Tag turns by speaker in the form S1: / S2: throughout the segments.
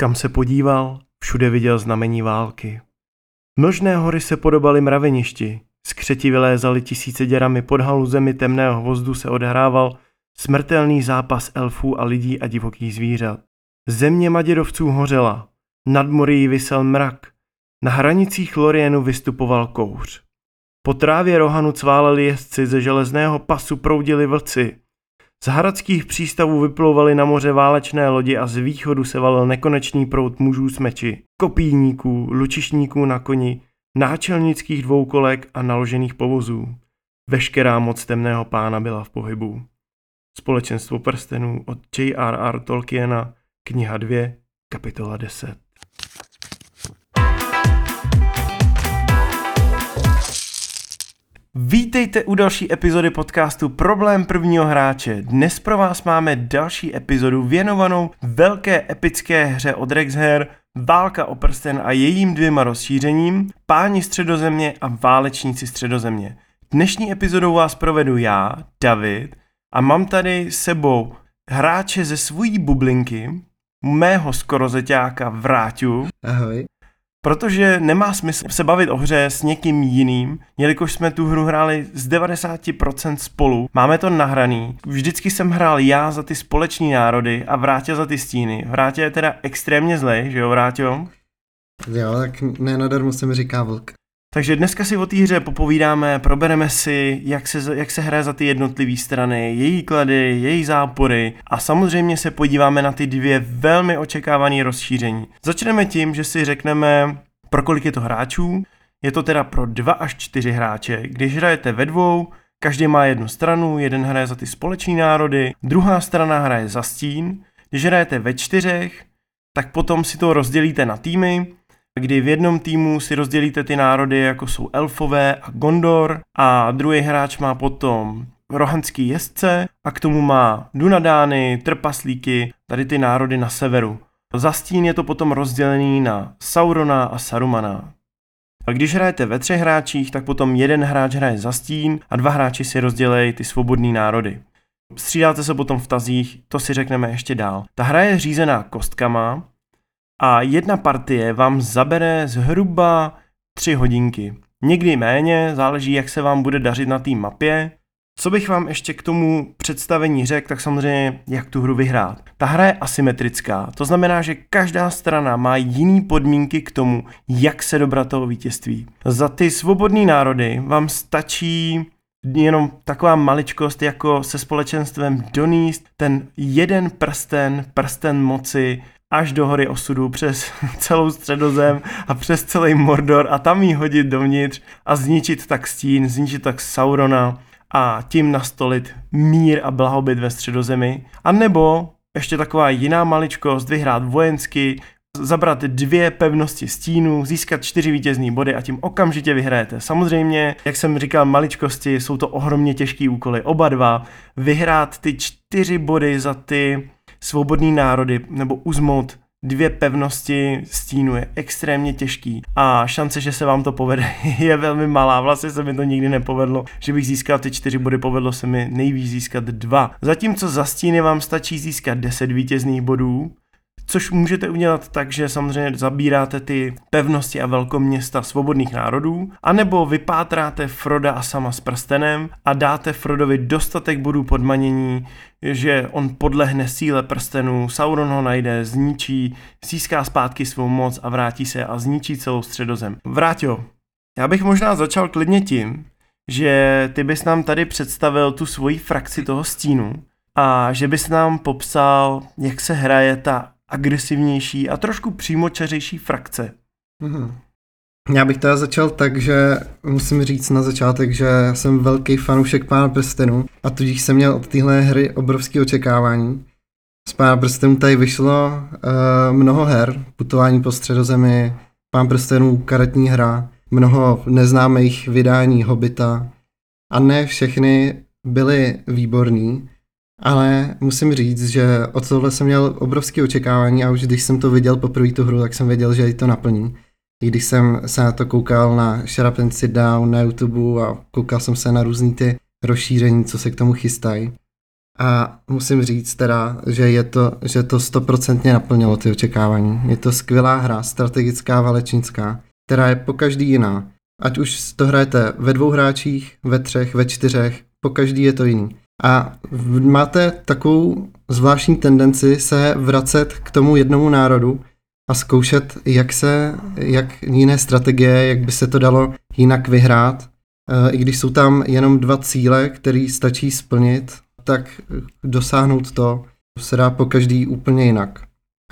S1: Kam se podíval, všude viděl znamení války. Množné hory se podobaly mraveništi, skřeti vylézaly tisíce děrami, pod haluzemi temného hvozdu se odhrával smrtelný zápas elfů a lidí a divokých zvířat. Země Maděrovců hořela, nad morí vysel mrak, na hranicích Lorienu vystupoval kouř. Po trávě Rohanu cváleli jezdci, ze železného pasu proudili vlci. Z hradských přístavů vyplouvali na moře válečné lodi a z východu se valil nekonečný prout mužů s meči, kopíníků, lučišníků na koni, náčelnických dvoukolek a naložených povozů. Veškerá moc temného pána byla v pohybu. Společenstvo prstenů od J.R.R. Tolkiena, kniha 2, kapitola 10. Vítejte u další epizody podcastu Problém prvního hráče. Dnes pro vás máme další epizodu věnovanou velké epické hře od Rexher Válka o prsten a jejím dvěma rozšířením, Páni středozemě a Válečníci středozemě. Dnešní epizodou vás provedu já, David, a mám tady sebou hráče ze svojí bublinky, mého skorozeťáka Vráťu.
S2: Ahoj.
S1: Protože nemá smysl se bavit o hře s někým jiným, jelikož jsme tu hru hráli z 90% spolu, máme to nahraný. Vždycky jsem hrál já za ty společní národy a Vrátě za ty stíny. Vrátě je teda extrémně zlej, že jo, Vráťo?
S2: Jo, tak ne nadarmo se mi říká vlk.
S1: Takže dneska si o té hře popovídáme, probereme si, jak se, jak se hraje za ty jednotlivé strany, její klady, její zápory a samozřejmě se podíváme na ty dvě velmi očekávané rozšíření. Začneme tím, že si řekneme, pro kolik je to hráčů. Je to teda pro dva až čtyři hráče. Když hrajete ve dvou, každý má jednu stranu, jeden hraje za ty společní národy, druhá strana hraje za stín. Když hrajete ve čtyřech, tak potom si to rozdělíte na týmy, kdy v jednom týmu si rozdělíte ty národy, jako jsou elfové a Gondor a druhý hráč má potom rohanský jezdce a k tomu má Dunadány, trpaslíky, tady ty národy na severu. Za stín je to potom rozdělený na Saurona a Sarumana. A když hrajete ve třech hráčích, tak potom jeden hráč hraje za stín a dva hráči si rozdělejí ty svobodné národy. Střídáte se potom v tazích, to si řekneme ještě dál. Ta hra je řízená kostkama a jedna partie vám zabere zhruba 3 hodinky. Někdy méně, záleží, jak se vám bude dařit na té mapě. Co bych vám ještě k tomu představení řekl, tak samozřejmě jak tu hru vyhrát. Ta hra je asymetrická, to znamená, že každá strana má jiný podmínky k tomu, jak se dobrat toho vítězství. Za ty svobodné národy vám stačí jenom taková maličkost, jako se společenstvem doníst ten jeden prsten, prsten moci až do hory osudu přes celou středozem a přes celý Mordor a tam ji hodit dovnitř a zničit tak stín, zničit tak Saurona a tím nastolit mír a blahobyt ve středozemi. A nebo ještě taková jiná maličkost, vyhrát vojensky, zabrat dvě pevnosti stínu, získat čtyři vítězný body a tím okamžitě vyhrajete. Samozřejmě, jak jsem říkal, maličkosti, jsou to ohromně těžký úkoly, oba dva. Vyhrát ty čtyři body za ty svobodný národy nebo uzmout dvě pevnosti stínu je extrémně těžký a šance, že se vám to povede, je velmi malá. Vlastně se mi to nikdy nepovedlo, že bych získal ty čtyři body, povedlo se mi nejvíc získat dva. Zatímco za stíny vám stačí získat 10 vítězných bodů, což můžete udělat tak, že samozřejmě zabíráte ty pevnosti a velkoměsta svobodných národů, anebo vypátráte Froda a sama s prstenem a dáte Frodovi dostatek bodů podmanění, že on podlehne síle prstenů, Sauron ho najde, zničí, získá zpátky svou moc a vrátí se a zničí celou středozem. Vrátil. Já bych možná začal klidně tím, že ty bys nám tady představil tu svoji frakci toho stínu a že bys nám popsal, jak se hraje ta agresivnější a trošku přímočařejší frakce.
S2: Mm-hmm. Já bych teda začal tak, že musím říct na začátek, že jsem velký fanoušek Pána prstenů a tudíž jsem měl od téhle hry obrovské očekávání. Z Pána prstenů tady vyšlo uh, mnoho her, putování po středozemi, Pán prstenů karetní hra, mnoho neznámých vydání Hobita a ne všechny byly výborný, ale musím říct, že od tohle jsem měl obrovské očekávání a už když jsem to viděl poprvé tu hru, tak jsem věděl, že to naplní. I když jsem se na to koukal na Shut Sit Down na YouTube a koukal jsem se na různý ty rozšíření, co se k tomu chystají. A musím říct teda, že je to, že to stoprocentně naplnilo ty očekávání. Je to skvělá hra, strategická, valečnická, která je po každý jiná. Ať už to hrajete ve dvou hráčích, ve třech, ve čtyřech, po každý je to jiný. A máte takovou zvláštní tendenci se vracet k tomu jednomu národu a zkoušet, jak se, jak jiné strategie, jak by se to dalo jinak vyhrát. E, I když jsou tam jenom dva cíle, které stačí splnit, tak dosáhnout to se dá po každý úplně jinak.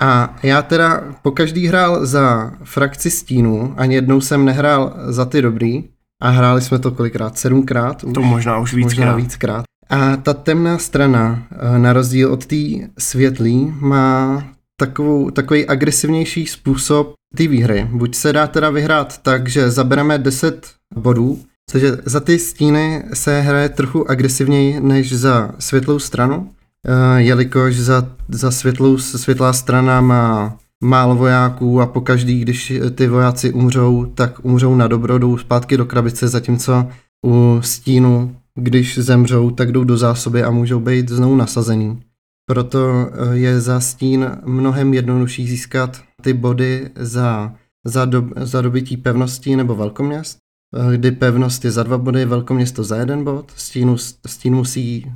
S2: A já teda po každý hrál za frakci stínu, ani jednou jsem nehrál za ty dobrý a hráli jsme to kolikrát, sedmkrát.
S1: Už, to možná už víckrát.
S2: Možná víckrát. A ta temná strana, eh, na rozdíl od té světlý, má takovou, takový agresivnější způsob té výhry. Buď se dá teda vyhrát tak, že zabereme 10 bodů, což za ty stíny se hraje trochu agresivněji než za světlou stranu, eh, jelikož za, za světlou, světlá strana má málo vojáků a po každý, když ty vojáci umřou, tak umřou na dobro, jdou zpátky do krabice, zatímco u stínu když zemřou, tak jdou do zásoby a můžou být znovu nasazený. Proto eh, je za stín mnohem jednodušší získat ty body za, za, do, za dobytí pevnosti nebo velkoměst, eh, kdy pevnost je za dva body, velkoměsto za jeden bod, stín, stín musí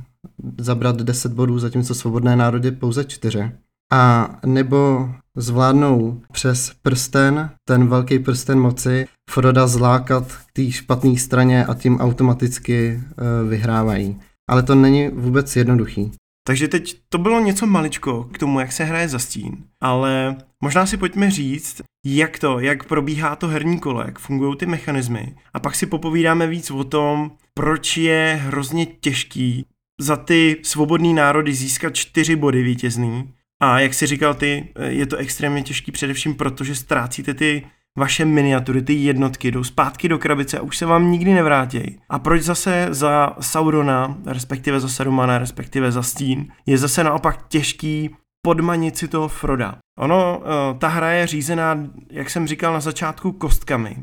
S2: zabrat 10 bodů, zatímco svobodné národy pouze 4. A nebo zvládnou přes prsten, ten velký prsten moci, Froda zlákat k té špatné straně a tím automaticky uh, vyhrávají. Ale to není vůbec jednoduchý.
S1: Takže teď to bylo něco maličko k tomu, jak se hraje za stín, ale možná si pojďme říct, jak to, jak probíhá to herní kolo, jak fungují ty mechanismy a pak si popovídáme víc o tom, proč je hrozně těžký za ty svobodné národy získat čtyři body vítězný a jak si říkal ty, je to extrémně těžký především proto, že ztrácíte ty vaše miniatury, ty jednotky, jdou zpátky do krabice a už se vám nikdy nevrátějí. A proč zase za Saurona, respektive za Sarumana, respektive za Stín, je zase naopak těžký podmanit si toho Froda. Ono, eh, ta hra je řízená, jak jsem říkal na začátku, kostkami.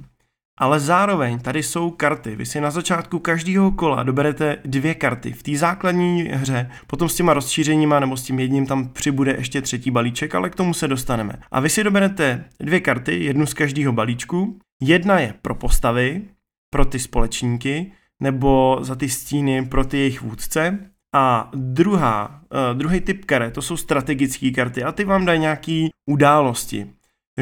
S1: Ale zároveň tady jsou karty. Vy si na začátku každého kola doberete dvě karty. V té základní hře potom s těma rozšířeníma nebo s tím jedním tam přibude ještě třetí balíček, ale k tomu se dostaneme. A vy si doberete dvě karty, jednu z každého balíčku. Jedna je pro postavy, pro ty společníky, nebo za ty stíny pro ty jejich vůdce. A druhá, uh, druhý typ karet, to jsou strategické karty a ty vám dají nějaký události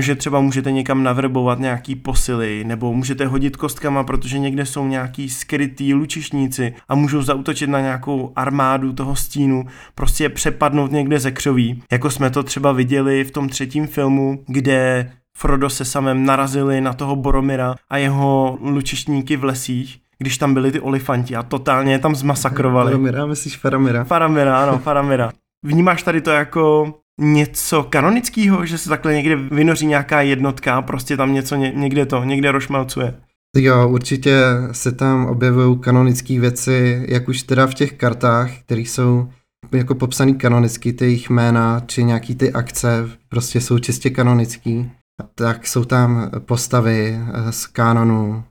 S1: že třeba můžete někam navrbovat nějaký posily, nebo můžete hodit kostkama, protože někde jsou nějaký skrytý lučišníci a můžou zautočit na nějakou armádu toho stínu, prostě je přepadnout někde ze křoví, jako jsme to třeba viděli v tom třetím filmu, kde Frodo se samem narazili na toho Boromira a jeho lučišníky v lesích, když tam byli ty olifanti a totálně je tam zmasakrovali.
S2: Faramira, myslíš Faramira?
S1: Faramira, ano, Faramira. Vnímáš tady to jako něco kanonického, že se takhle někde vynoří nějaká jednotka a prostě tam něco někde to, někde rošmalcuje.
S2: Jo, určitě se tam objevují kanonické věci, jak už teda v těch kartách, které jsou jako popsaný kanonicky, ty jejich jména, či nějaký ty akce, prostě jsou čistě kanonický. Tak jsou tam postavy z kanonu,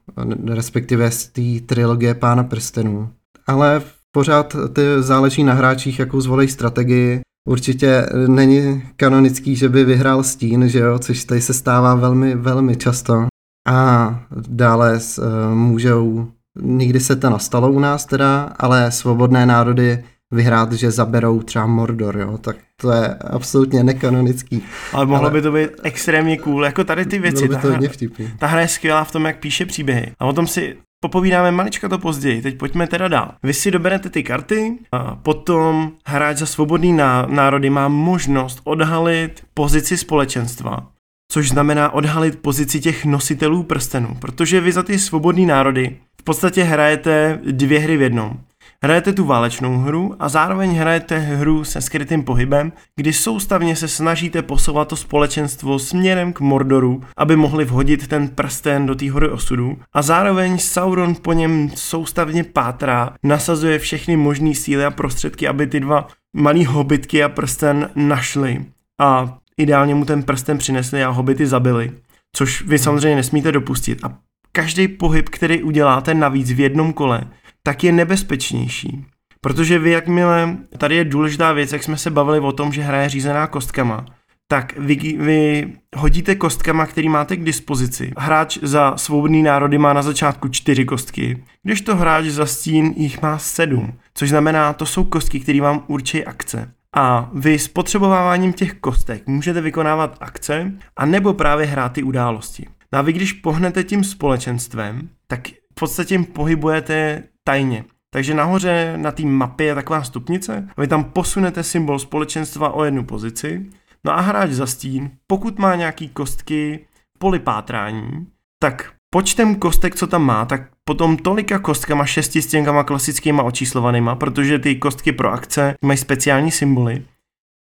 S2: respektive z té trilogie Pána prstenů. Ale pořád ty záleží na hráčích, jakou zvolej strategii Určitě není kanonický, že by vyhrál stín, že jo, což tady se stává velmi, velmi často. A dále uh, můžou, nikdy se to nastalo u nás teda, ale svobodné národy vyhrát, že zaberou třeba Mordor, jo, tak to je absolutně nekanonický.
S1: Ale mohlo ale... by to být extrémně cool, jako tady ty věci.
S2: Bylo by to hodně vtipný.
S1: Ta hra je skvělá v tom, jak píše příběhy. A o tom si popovídáme malička to později, teď pojďme teda dál. Vy si doberete ty karty a potom hráč za svobodný národy má možnost odhalit pozici společenstva, což znamená odhalit pozici těch nositelů prstenů, protože vy za ty svobodný národy v podstatě hrajete dvě hry v jednom. Hrajete tu válečnou hru a zároveň hrajete hru se skrytým pohybem, kdy soustavně se snažíte posouvat to společenstvo směrem k Mordoru, aby mohli vhodit ten prsten do té hory osudu a zároveň Sauron po něm soustavně pátrá, nasazuje všechny možné síly a prostředky, aby ty dva malý hobitky a prsten našli a ideálně mu ten prsten přinesli a hobity zabili, což vy samozřejmě nesmíte dopustit. A každý pohyb, který uděláte navíc v jednom kole, tak je nebezpečnější. Protože vy, jakmile, tady je důležitá věc, jak jsme se bavili o tom, že hraje řízená kostkama, tak vy, vy hodíte kostkama, který máte k dispozici. Hráč za svobodný národy má na začátku čtyři kostky, když to hráč za stín jich má sedm, což znamená, to jsou kostky, které vám určí akce. A vy s potřebováváním těch kostek můžete vykonávat akce a nebo právě hrát ty události. No a vy když pohnete tím společenstvem, tak v podstatě pohybujete tajně. Takže nahoře na té mapě je taková stupnice, vy tam posunete symbol společenstva o jednu pozici, no a hráč za stín, pokud má nějaký kostky polipátrání, tak počtem kostek, co tam má, tak potom tolika kostkama, šesti stěnkama klasickýma očíslovanýma, protože ty kostky pro akce mají speciální symboly,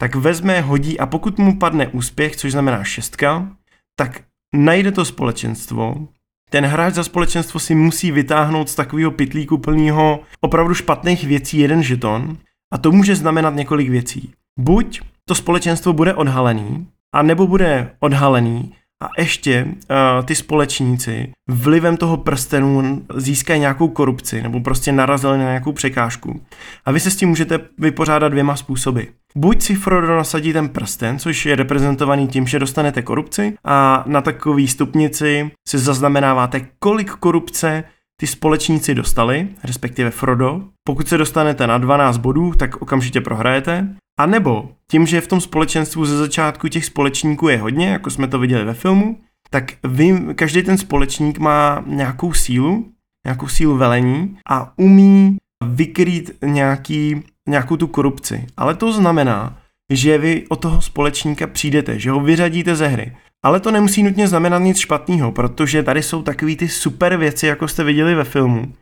S1: tak vezme, hodí a pokud mu padne úspěch, což znamená šestka, tak najde to společenstvo, ten hráč za společenstvo si musí vytáhnout z takového pitlíku plného opravdu špatných věcí jeden žeton a to může znamenat několik věcí. Buď to společenstvo bude odhalený, a nebo bude odhalený a ještě uh, ty společníci vlivem toho prstenu získají nějakou korupci nebo prostě narazili na nějakou překážku. A vy se s tím můžete vypořádat dvěma způsoby. Buď si Frodo nasadí ten prsten, což je reprezentovaný tím, že dostanete korupci a na takový stupnici si zaznamenáváte, kolik korupce ty společníci dostali, respektive Frodo. Pokud se dostanete na 12 bodů, tak okamžitě prohrajete. A nebo tím, že v tom společenstvu ze začátku těch společníků je hodně, jako jsme to viděli ve filmu, tak vy, každý ten společník má nějakou sílu, nějakou sílu velení a umí vykrýt nějaký, nějakou tu korupci. Ale to znamená, že vy od toho společníka přijdete, že ho vyřadíte ze hry. Ale to nemusí nutně znamenat nic špatného, protože tady jsou takový ty super věci, jako jste viděli ve filmu.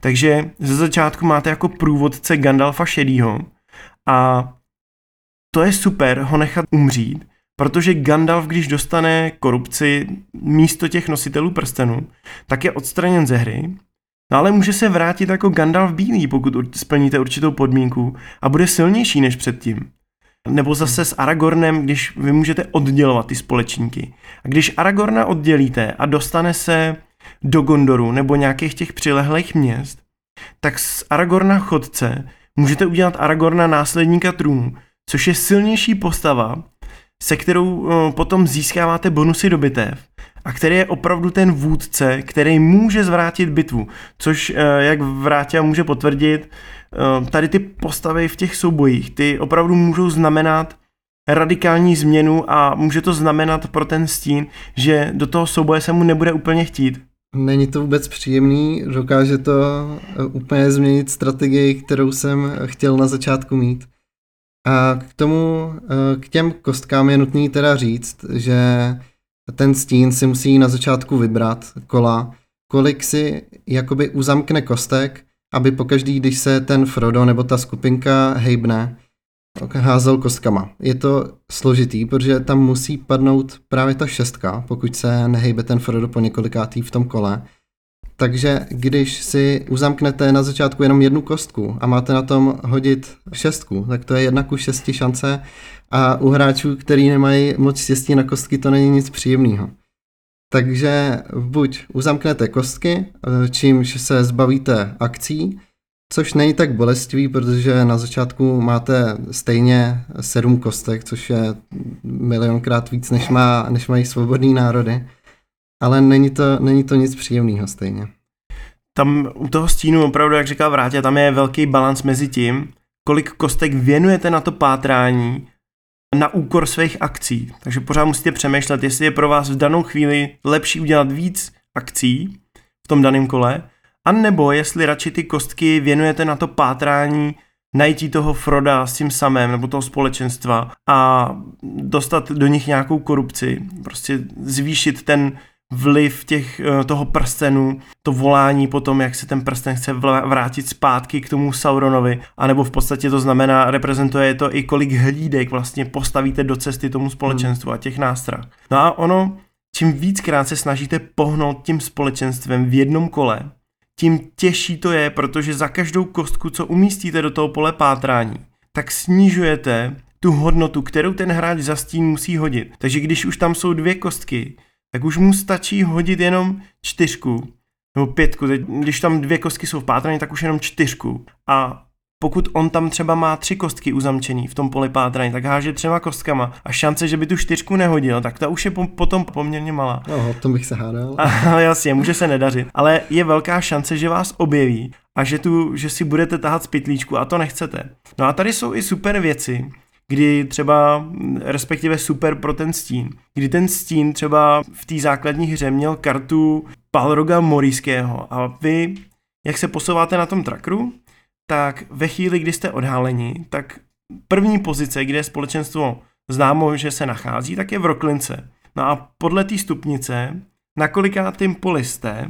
S1: Takže ze začátku máte jako průvodce Gandalfa šedýho a to je super ho nechat umřít, protože Gandalf, když dostane korupci místo těch nositelů prstenu, tak je odstraněn ze hry, no ale může se vrátit jako Gandalf bílý, pokud splníte určitou podmínku a bude silnější než předtím. Nebo zase s Aragornem, když vy můžete oddělovat ty společníky. A když Aragorna oddělíte a dostane se do Gondoru nebo nějakých těch přilehlých měst, tak z Aragorna chodce můžete udělat Aragorna následníka trůnu, což je silnější postava, se kterou eh, potom získáváte bonusy do bitev a který je opravdu ten vůdce, který může zvrátit bitvu, což eh, jak Vráťa může potvrdit, eh, tady ty postavy v těch soubojích, ty opravdu můžou znamenat radikální změnu a může to znamenat pro ten stín, že do toho souboje se mu nebude úplně chtít.
S2: Není to vůbec příjemný, dokáže to úplně změnit strategii, kterou jsem chtěl na začátku mít. A k tomu, eh, k těm kostkám je nutný teda říct, že ten stín si musí na začátku vybrat kola, kolik si jakoby uzamkne kostek, aby pokaždý, když se ten Frodo nebo ta skupinka hejbne, házel kostkama. Je to složitý, protože tam musí padnout právě ta šestka, pokud se nehejbe ten Frodo po několikátý v tom kole. Takže když si uzamknete na začátku jenom jednu kostku a máte na tom hodit šestku, tak to je jedna ku šesti šance a u hráčů, který nemají moc štěstí na kostky, to není nic příjemného. Takže buď uzamknete kostky, čímž se zbavíte akcí, což není tak bolestivý, protože na začátku máte stejně sedm kostek, což je milionkrát víc, než, má, než mají svobodní národy ale není to, není to nic příjemného stejně.
S1: Tam u toho stínu opravdu, jak říkal Vrátě, tam je velký balans mezi tím, kolik kostek věnujete na to pátrání na úkor svých akcí. Takže pořád musíte přemýšlet, jestli je pro vás v danou chvíli lepší udělat víc akcí v tom daném kole, anebo jestli radši ty kostky věnujete na to pátrání najít toho Froda s tím samém nebo toho společenstva a dostat do nich nějakou korupci, prostě zvýšit ten vliv těch, eh, toho prstenu, to volání potom, jak se ten prsten chce vrátit zpátky k tomu Sauronovi, anebo v podstatě to znamená, reprezentuje to i kolik hlídek vlastně postavíte do cesty tomu společenstvu a těch nástrah. No a ono, čím víckrát se snažíte pohnout tím společenstvem v jednom kole, tím těžší to je, protože za každou kostku, co umístíte do toho pole pátrání, tak snižujete tu hodnotu, kterou ten hráč za stín musí hodit. Takže když už tam jsou dvě kostky, tak už mu stačí hodit jenom čtyřku nebo pětku. Teď, když tam dvě kostky jsou v pátraní, tak už jenom čtyřku. A pokud on tam třeba má tři kostky uzamčený v tom poli pátraní, tak háže třema kostkama a šance, že by tu čtyřku nehodil, tak ta už je po, potom poměrně malá.
S2: No, o tom bych se hádal.
S1: A, jasně, může se nedařit, ale je velká šance, že vás objeví a že, tu, že si budete tahat z pytlíčku a to nechcete. No a tady jsou i super věci, kdy třeba, respektive super pro ten stín, kdy ten stín třeba v té základní hře měl kartu Balroga Morijského a vy, jak se posouváte na tom trakru, tak ve chvíli, kdy jste odhaleni, tak první pozice, kde je společenstvo známo, že se nachází, tak je v Roklince. No a podle té stupnice, na kolikátým poli jste,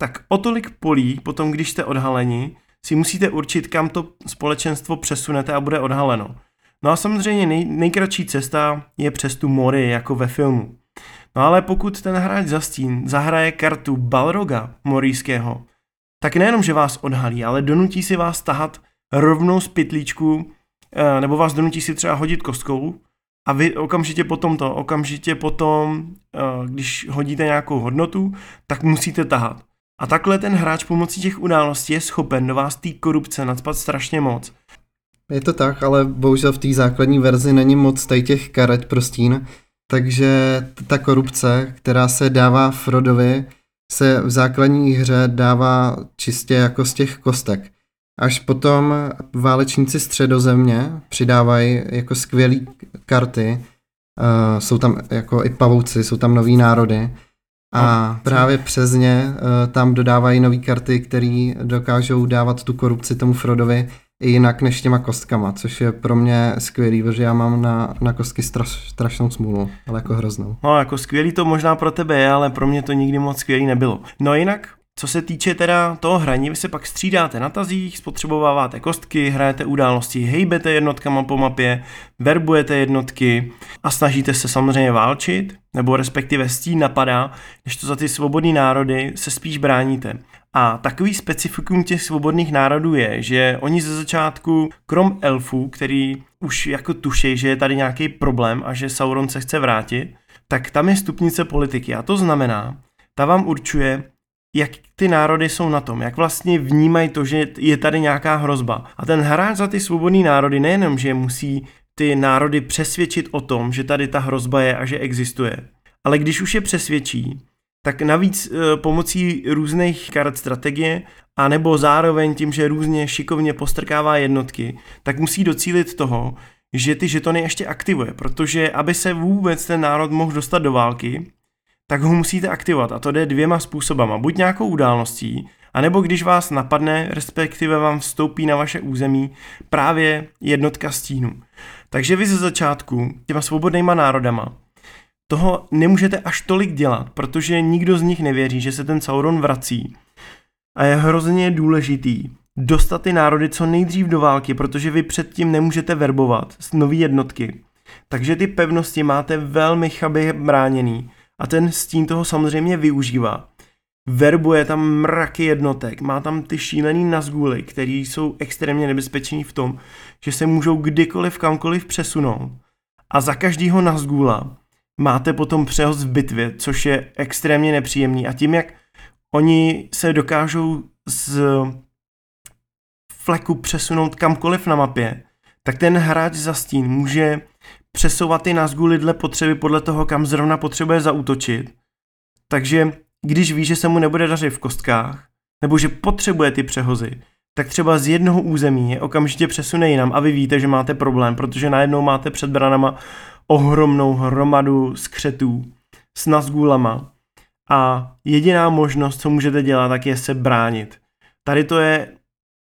S1: tak o tolik polí, potom když jste odhaleni, si musíte určit, kam to společenstvo přesunete a bude odhaleno. No a samozřejmě nej, nejkratší cesta je přes tu mory, jako ve filmu. No ale pokud ten hráč za stín zahraje kartu Balroga morijského, tak nejenom, že vás odhalí, ale donutí si vás tahat rovnou z pytlíčku, eh, nebo vás donutí si třeba hodit kostkou a vy okamžitě potom to, okamžitě potom, eh, když hodíte nějakou hodnotu, tak musíte tahat. A takhle ten hráč pomocí těch událostí je schopen do vás té korupce nadspat strašně moc.
S2: Je to tak, ale bohužel v té základní verzi není moc tady těch karet pro stín, takže ta korupce, která se dává Frodovi, se v základní hře dává čistě jako z těch kostek. Až potom válečníci středozemě přidávají jako skvělé karty, uh, jsou tam jako i pavouci, jsou tam noví národy a no, právě přes ně uh, tam dodávají nové karty, které dokážou dávat tu korupci tomu Frodovi jinak než těma kostkama, což je pro mě skvělý, protože já mám na, na kostky straš, strašnou smůlu, ale jako hroznou.
S1: No jako skvělý to možná pro tebe je, ale pro mě to nikdy moc skvělý nebylo. No jinak, co se týče teda toho hraní, vy se pak střídáte na tazích, spotřebováváte kostky, hrajete události, hejbete jednotkama po mapě, verbujete jednotky a snažíte se samozřejmě válčit, nebo respektive stín napadá, než to za ty svobodní národy se spíš bráníte. A takový specifikum těch svobodných národů je, že oni ze začátku, krom elfů, který už jako tuší, že je tady nějaký problém a že Sauron se chce vrátit, tak tam je stupnice politiky. A to znamená, ta vám určuje, jak ty národy jsou na tom, jak vlastně vnímají to, že je tady nějaká hrozba. A ten hráč za ty svobodné národy nejenom, že musí ty národy přesvědčit o tom, že tady ta hrozba je a že existuje, ale když už je přesvědčí, tak navíc e, pomocí různých karet strategie a nebo zároveň tím, že různě šikovně postrkává jednotky, tak musí docílit toho, že ty žetony ještě aktivuje, protože aby se vůbec ten národ mohl dostat do války, tak ho musíte aktivovat a to jde dvěma způsobama. Buď nějakou událostí, anebo když vás napadne, respektive vám vstoupí na vaše území právě jednotka stínu. Takže vy ze začátku těma svobodnýma národama toho nemůžete až tolik dělat, protože nikdo z nich nevěří, že se ten Sauron vrací. A je hrozně důležitý dostat ty národy co nejdřív do války, protože vy předtím nemůžete verbovat z nový jednotky. Takže ty pevnosti máte velmi chabě bráněný a ten stín toho samozřejmě využívá. Verbuje tam mraky jednotek, má tam ty šílený nazguly, který jsou extrémně nebezpeční v tom, že se můžou kdykoliv kamkoliv přesunout. A za každýho nazgula máte potom přehoz v bitvě, což je extrémně nepříjemný. A tím, jak oni se dokážou z fleku přesunout kamkoliv na mapě, tak ten hráč za stín může přesouvat ty nazguly dle potřeby podle toho, kam zrovna potřebuje zautočit. Takže když ví, že se mu nebude dařit v kostkách, nebo že potřebuje ty přehozy, tak třeba z jednoho území je okamžitě přesune jinam a vy víte, že máte problém, protože najednou máte před branama ohromnou hromadu skřetů s nazgulama a jediná možnost, co můžete dělat, tak je se bránit. Tady to je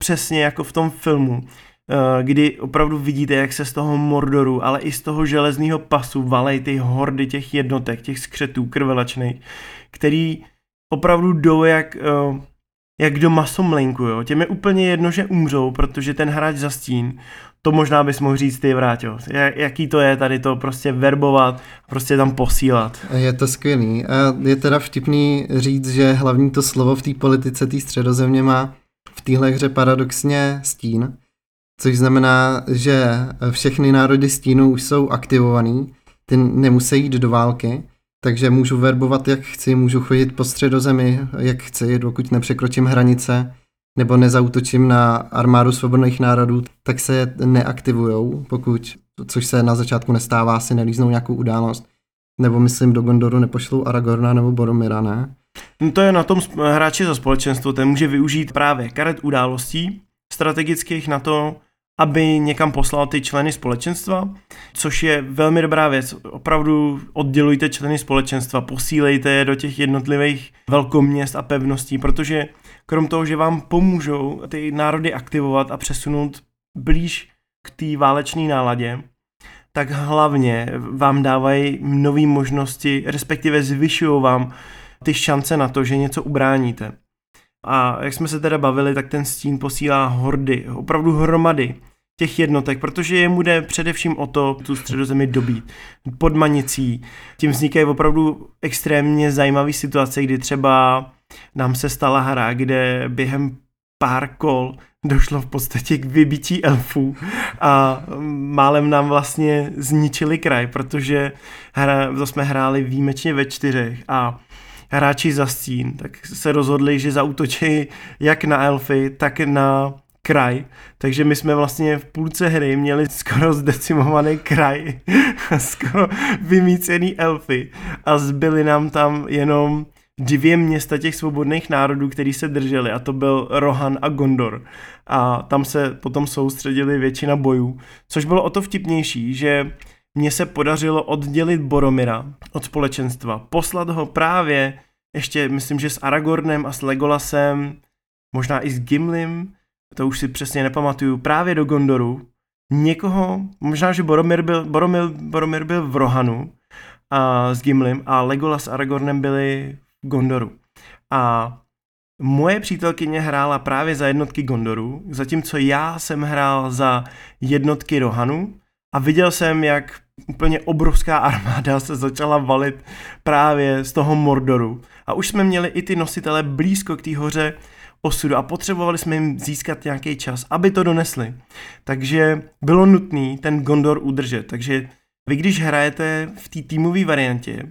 S1: přesně jako v tom filmu, eh, kdy opravdu vidíte, jak se z toho Mordoru, ale i z toho železného pasu valej ty hordy těch jednotek, těch skřetů krvelačných, který opravdu jdou jak, eh, jak do masomlinku, jo. Těm je úplně jedno, že umřou, protože ten hráč za stín to možná bys mohl říct ty, Vráťo. Jaký to je tady to prostě verbovat, prostě tam posílat.
S2: Je to skvělý. A je teda vtipný říct, že hlavní to slovo v té politice té středozemě má v téhle hře paradoxně stín, což znamená, že všechny národy stínu už jsou aktivovaný, ty nemusí jít do války, takže můžu verbovat jak chci, můžu chodit po středozemi jak chci, dokud nepřekročím hranice nebo nezautočím na armádu svobodných národů, tak se neaktivujou, pokud, což se na začátku nestává, si nelíznou nějakou událost. Nebo myslím, do Gondoru nepošlou Aragorna nebo Boromira, ne?
S1: No to je na tom hráči za společenstvo, ten může využít právě karet událostí strategických na to, aby někam poslal ty členy společenstva, což je velmi dobrá věc. Opravdu oddělujte členy společenstva, posílejte je do těch jednotlivých velkoměst a pevností, protože krom toho, že vám pomůžou ty národy aktivovat a přesunout blíž k té válečné náladě, tak hlavně vám dávají nové možnosti, respektive zvyšují vám ty šance na to, že něco ubráníte. A jak jsme se teda bavili, tak ten stín posílá hordy, opravdu hromady těch jednotek, protože jemu jde především o to tu středozemi dobít pod manicí. Tím vznikají opravdu extrémně zajímavé situace, kdy třeba nám se stala hra, kde během pár kol došlo v podstatě k vybití elfů a málem nám vlastně zničili kraj, protože hra, to jsme hráli výjimečně ve čtyřech a hráči za stín, tak se rozhodli, že zautočí jak na elfy, tak na kraj, takže my jsme vlastně v půlce hry měli skoro zdecimovaný kraj, skoro vymícený elfy a zbyly nám tam jenom dvě města těch svobodných národů, který se drželi a to byl Rohan a Gondor. A tam se potom soustředili většina bojů, což bylo o to vtipnější, že mně se podařilo oddělit Boromira od společenstva, poslat ho právě ještě, myslím, že s Aragornem a s Legolasem, možná i s Gimlim, to už si přesně nepamatuju, právě do Gondoru, někoho, možná, že Boromir byl, Boromir, Boromir byl v Rohanu a s Gimlim a Legolas a Aragornem byli Gondoru. A moje přítelkyně hrála právě za jednotky Gondoru, zatímco já jsem hrál za jednotky Rohanu a viděl jsem, jak úplně obrovská armáda se začala valit právě z toho Mordoru. A už jsme měli i ty nositele blízko k té hoře osudu a potřebovali jsme jim získat nějaký čas, aby to donesli. Takže bylo nutné ten Gondor udržet. Takže vy, když hrajete v té týmové variantě,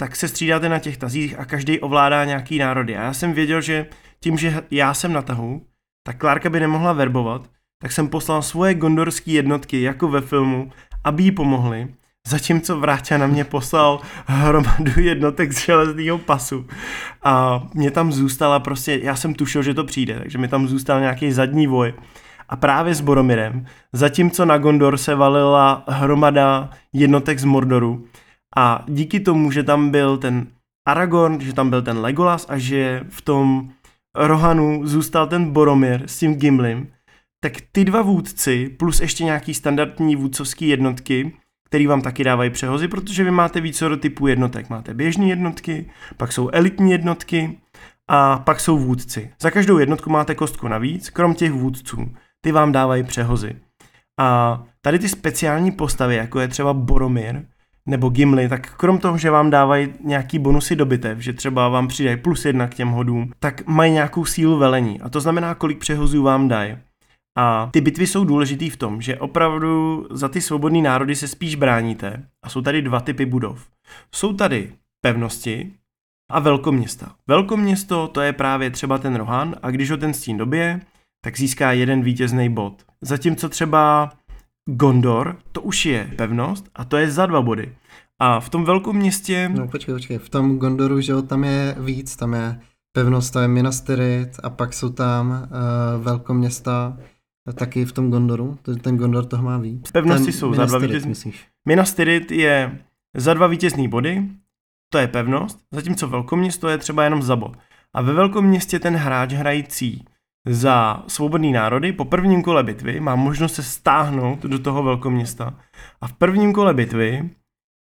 S1: tak se střídáte na těch tazích a každý ovládá nějaký národy. A já jsem věděl, že tím, že já jsem na tahu, tak Klárka by nemohla verbovat, tak jsem poslal svoje gondorské jednotky, jako ve filmu, aby jí pomohli. Zatímco Vráťa na mě poslal hromadu jednotek z železného pasu. A mě tam zůstala prostě, já jsem tušil, že to přijde, takže mi tam zůstal nějaký zadní voj. A právě s Boromirem, zatímco na Gondor se valila hromada jednotek z Mordoru, a díky tomu, že tam byl ten Aragorn, že tam byl ten Legolas a že v tom Rohanu zůstal ten Boromir s tím Gimlim, tak ty dva vůdci plus ještě nějaký standardní vůdcovský jednotky, který vám taky dávají přehozy, protože vy máte více typů jednotek. Máte běžné jednotky, pak jsou elitní jednotky a pak jsou vůdci. Za každou jednotku máte kostku navíc, krom těch vůdců. Ty vám dávají přehozy. A tady ty speciální postavy, jako je třeba Boromir, nebo Gimli, tak krom toho, že vám dávají nějaký bonusy do bitev, že třeba vám přidají plus jedna k těm hodům, tak mají nějakou sílu velení. A to znamená, kolik přehozů vám dají. A ty bitvy jsou důležitý v tom, že opravdu za ty svobodné národy se spíš bráníte. A jsou tady dva typy budov. Jsou tady pevnosti a velkoměsta. Velkoměsto to je právě třeba ten Rohan a když ho ten stín dobije, tak získá jeden vítězný bod. Zatímco třeba Gondor, to už je pevnost a to je za dva body. A v tom velkom městě...
S2: No počkej, počkej, v tom Gondoru, že jo, tam je víc, tam je pevnost, tam je Minas Tirith a pak jsou tam uh, velkoměsta taky v tom Gondoru, ten Gondor toho má víc.
S1: Pevnosti ten jsou Minas za dva vítězní. Minas Tirith je za dva vítězný body, to je pevnost, zatímco velkoměsto je třeba jenom za bod. A ve velkom městě ten hráč hrající za svobodný národy po prvním kole bitvy má možnost se stáhnout do toho velkoměsta a v prvním kole bitvy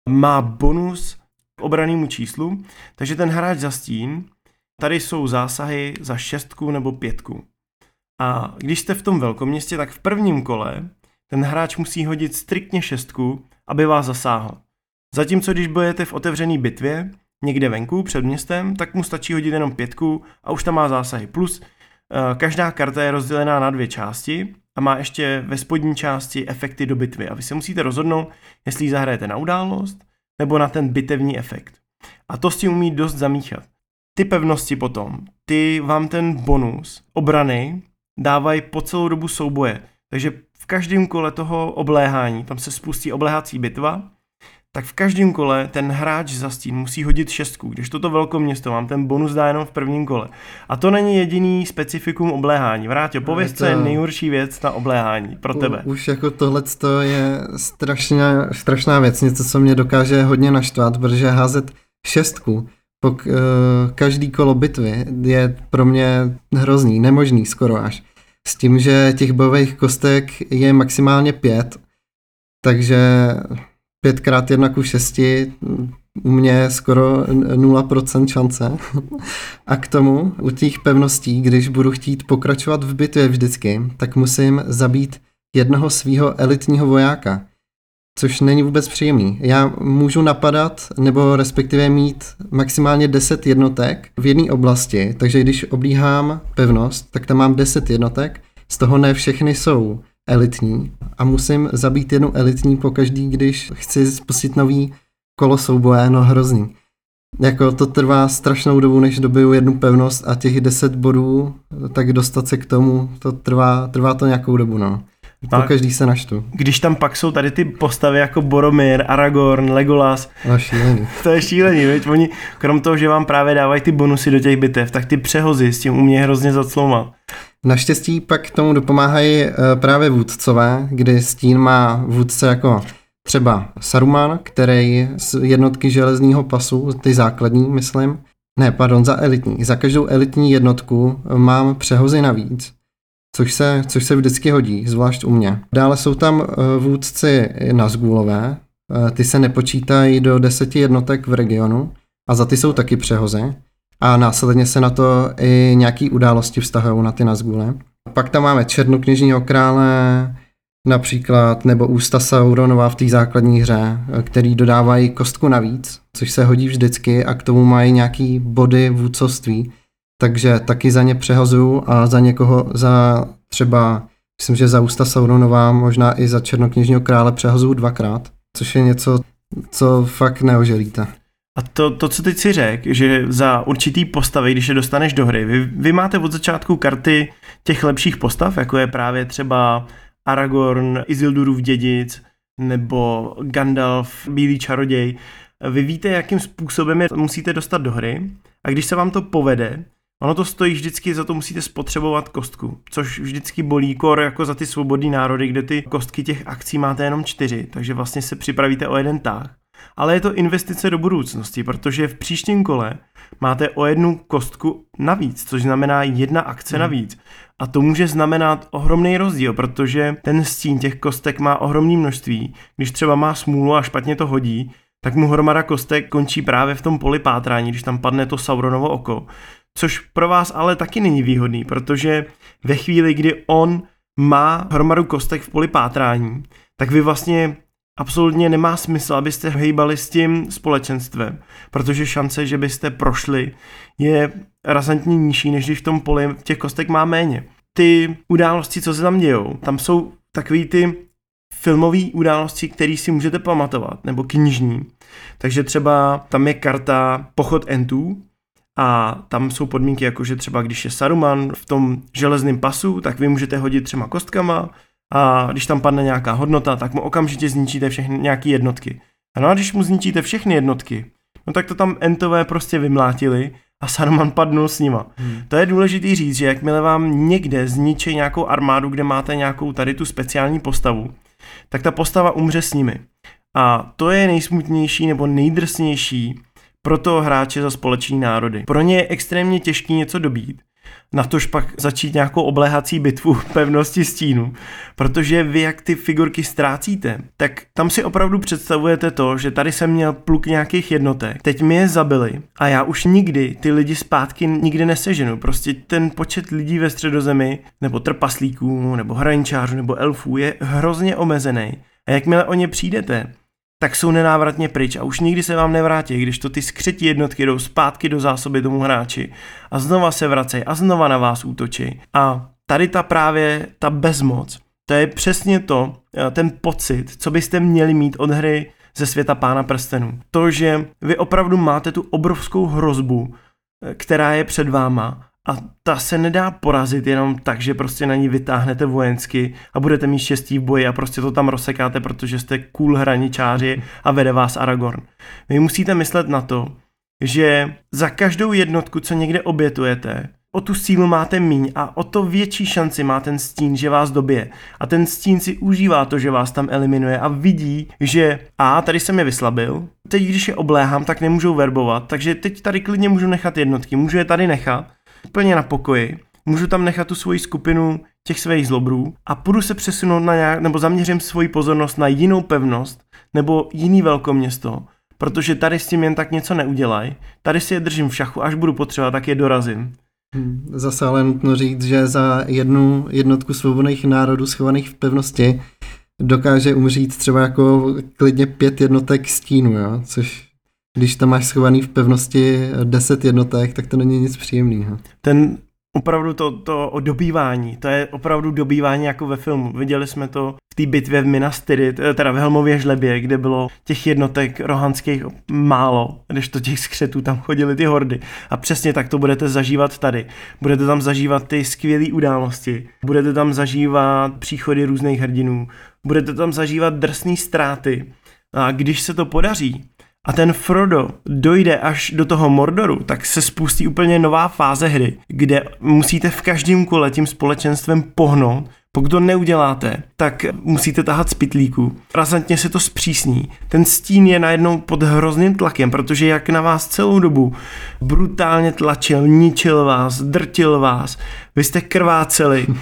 S1: má bonus k obranému číslu, takže ten hráč za stín, tady jsou zásahy za šestku nebo pětku. A když jste v tom velkoměstě, tak v prvním kole ten hráč musí hodit striktně šestku, aby vás zasáhl. Zatímco když budete v otevřené bitvě, někde venku před městem, tak mu stačí hodit jenom pětku a už tam má zásahy. Plus každá karta je rozdělená na dvě části a má ještě ve spodní části efekty do bitvy. A vy se musíte rozhodnout, jestli ji zahrajete na událost nebo na ten bitevní efekt. A to s tím umí dost zamíchat. ty pevnosti potom, ty vám ten bonus obrany dávají po celou dobu souboje. Takže v každém kole toho obléhání, tam se spustí obléhací bitva, tak v každém kole ten hráč za stín musí hodit šestku, když toto velkoměsto vám ten bonus dá jenom v prvním kole. A to není jediný specifikum obléhání. Vrátil, pověz, to... co je nejhorší věc na obléhání pro tebe.
S2: U, už jako tohle je strašně, strašná věc, něco, co mě dokáže hodně naštvat, protože házet šestku po uh, každý kolo bitvy je pro mě hrozný, nemožný skoro až. S tím, že těch bojových kostek je maximálně pět, takže 5 krát 1 ku 6 u mě skoro 0% šance. A k tomu u těch pevností, když budu chtít pokračovat v bitvě vždycky, tak musím zabít jednoho svého elitního vojáka, což není vůbec příjemný. Já můžu napadat nebo respektive mít maximálně 10 jednotek v jedné oblasti, takže když oblíhám pevnost, tak tam mám 10 jednotek, z toho ne všechny jsou elitní a musím zabít jednu elitní pokaždý, když chci spustit nový kolo souboje, no hrozný. Jako to trvá strašnou dobu, než dobiju jednu pevnost a těch 10 bodů, tak dostat se k tomu, to trvá, trvá to nějakou dobu, no. Po každý se naštu.
S1: Když tam pak jsou tady ty postavy jako Boromir, Aragorn, Legolas.
S2: No šílený.
S1: to je šílený, veď? Oni, krom toho, že vám právě dávají ty bonusy do těch bitev, tak ty přehozy s tím umějí hrozně zacloumat.
S2: Naštěstí pak tomu dopomáhají eh, právě vůdcové, kdy stín má vůdce jako třeba Saruman, který z jednotky železního pasu, ty základní, myslím, ne, pardon, za elitní. Za každou elitní jednotku mám přehozy navíc, což se, což se vždycky hodí, zvlášť u mě. Dále jsou tam eh, vůdci Nazgulové, eh, ty se nepočítají do deseti jednotek v regionu a za ty jsou taky přehozy a následně se na to i nějaký události vztahují na ty Nazgule. Pak tam máme Černokněžního krále, například, nebo Ústa Sauronova v té základní hře, který dodávají kostku navíc, což se hodí vždycky a k tomu mají nějaký body vůdcovství, takže taky za ně přehazuju a za někoho, za třeba, myslím, že za Ústa Sauronova, možná i za Černokněžního krále přehazuju dvakrát, což je něco, co fakt neoželíte.
S1: A to, to, co teď si řekl, že za určitý postavy, když je dostaneš do hry, vy, vy máte od začátku karty těch lepších postav, jako je právě třeba Aragorn, Isildurův dědic, nebo Gandalf, Bílý čaroděj. Vy víte, jakým způsobem je musíte dostat do hry a když se vám to povede, ono to stojí vždycky, za to musíte spotřebovat kostku, což vždycky bolí kor jako za ty svobodní národy, kde ty kostky těch akcí máte jenom čtyři, takže vlastně se připravíte o jeden tah ale je to investice do budoucnosti, protože v příštím kole máte o jednu kostku navíc, což znamená jedna akce hmm. navíc. A to může znamenat ohromný rozdíl, protože ten stín těch kostek má ohromné množství. Když třeba má smůlu a špatně to hodí, tak mu hromada kostek končí právě v tom poli pátrání, když tam padne to Sauronovo oko. Což pro vás ale taky není výhodný, protože ve chvíli, kdy on má hromadu kostek v poli pátrání, tak vy vlastně absolutně nemá smysl, abyste hejbali s tím společenstvem, protože šance, že byste prošli, je razantně nižší, než když v tom poli těch kostek má méně. Ty události, co se tam dějou, tam jsou takový ty filmové události, které si můžete pamatovat, nebo knižní. Takže třeba tam je karta Pochod Entů, a tam jsou podmínky, jako že třeba když je Saruman v tom železném pasu, tak vy můžete hodit třema kostkama, a když tam padne nějaká hodnota, tak mu okamžitě zničíte všechny nějaké jednotky. No a když mu zničíte všechny jednotky, no tak to tam entové prostě vymlátili a Saruman padnul s nima. Hmm. To je důležité říct, že jakmile vám někde zničí nějakou armádu, kde máte nějakou tady tu speciální postavu, tak ta postava umře s nimi. A to je nejsmutnější nebo nejdrsnější pro toho hráče za společní národy. Pro ně je extrémně těžký něco dobít, na tož pak začít nějakou obléhací bitvu pevnosti stínu. Protože vy, jak ty figurky ztrácíte, tak tam si opravdu představujete to, že tady jsem měl pluk nějakých jednotek, teď mi je zabili a já už nikdy ty lidi zpátky nikdy neseženu. Prostě ten počet lidí ve středozemi, nebo trpaslíků, nebo hraničářů, nebo elfů je hrozně omezený. A jakmile o ně přijdete, tak jsou nenávratně pryč a už nikdy se vám nevrátí, když to ty skřetí jednotky jdou zpátky do zásoby tomu hráči a znova se vracejí a znova na vás útočí. A tady ta právě ta bezmoc, to je přesně to, eh, ten pocit, co byste měli mít od hry ze světa Pána prstenů. To, že vy opravdu máte tu obrovskou hrozbu která je před váma a ta se nedá porazit jenom tak, že prostě na ní vytáhnete vojensky a budete mít štěstí v boji a prostě to tam rozsekáte, protože jste cool hraničáři a vede vás Aragorn. Vy musíte myslet na to, že za každou jednotku, co někde obětujete, o tu sílu máte míň a o to větší šanci má ten stín, že vás dobije. A ten stín si užívá to, že vás tam eliminuje a vidí, že a tady jsem je vyslabil, teď když je obléhám, tak nemůžou verbovat, takže teď tady klidně můžu nechat jednotky, můžu je tady nechat úplně na pokoji, můžu tam nechat tu svoji skupinu těch svých zlobrů a půjdu se přesunout na nějak, nebo zaměřím svoji pozornost na jinou pevnost nebo jiný velkoměsto, protože tady s tím jen tak něco neudělaj, tady si je držím v šachu, až budu potřebovat, tak je dorazím.
S2: Hmm, zase ale nutno říct, že za jednu jednotku svobodných národů schovaných v pevnosti dokáže umřít třeba jako klidně pět jednotek stínu, jo? což když tam máš schovaný v pevnosti 10 jednotek, tak to není nic příjemného.
S1: Ten opravdu to, to dobývání, to je opravdu dobývání jako ve filmu. Viděli jsme to v té bitvě v Minas Tirith, eh, teda v Helmově žlebě, kde bylo těch jednotek rohanských málo, když to těch skřetů tam chodili ty hordy. A přesně tak to budete zažívat tady. Budete tam zažívat ty skvělé události, budete tam zažívat příchody různých hrdinů, budete tam zažívat drsné ztráty. A když se to podaří, a ten Frodo dojde až do toho Mordoru, tak se spustí úplně nová fáze hry, kde musíte v každém kole tím společenstvem pohnout, pokud to neuděláte, tak musíte tahat z pitlíku. Razantně se to zpřísní. Ten stín je najednou pod hrozným tlakem, protože jak na vás celou dobu brutálně tlačil, ničil vás, drtil vás, vy jste krváceli, uh,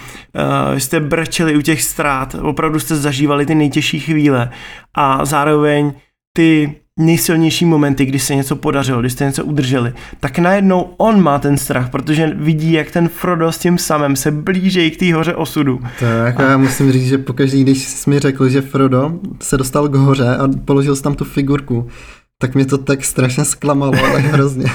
S1: vy jste brčeli u těch ztrát, opravdu jste zažívali ty nejtěžší chvíle a zároveň ty nejsilnější momenty, kdy se něco podařilo, když jste něco udrželi, tak najednou on má ten strach, protože vidí, jak ten Frodo s tím samým se blíží k té hoře osudu.
S2: To jako a... já musím říct, že pokaždý, když jsi mi řekl, že Frodo se dostal k hoře a položil tam tu figurku, tak mě to tak strašně zklamalo, ale hrozně.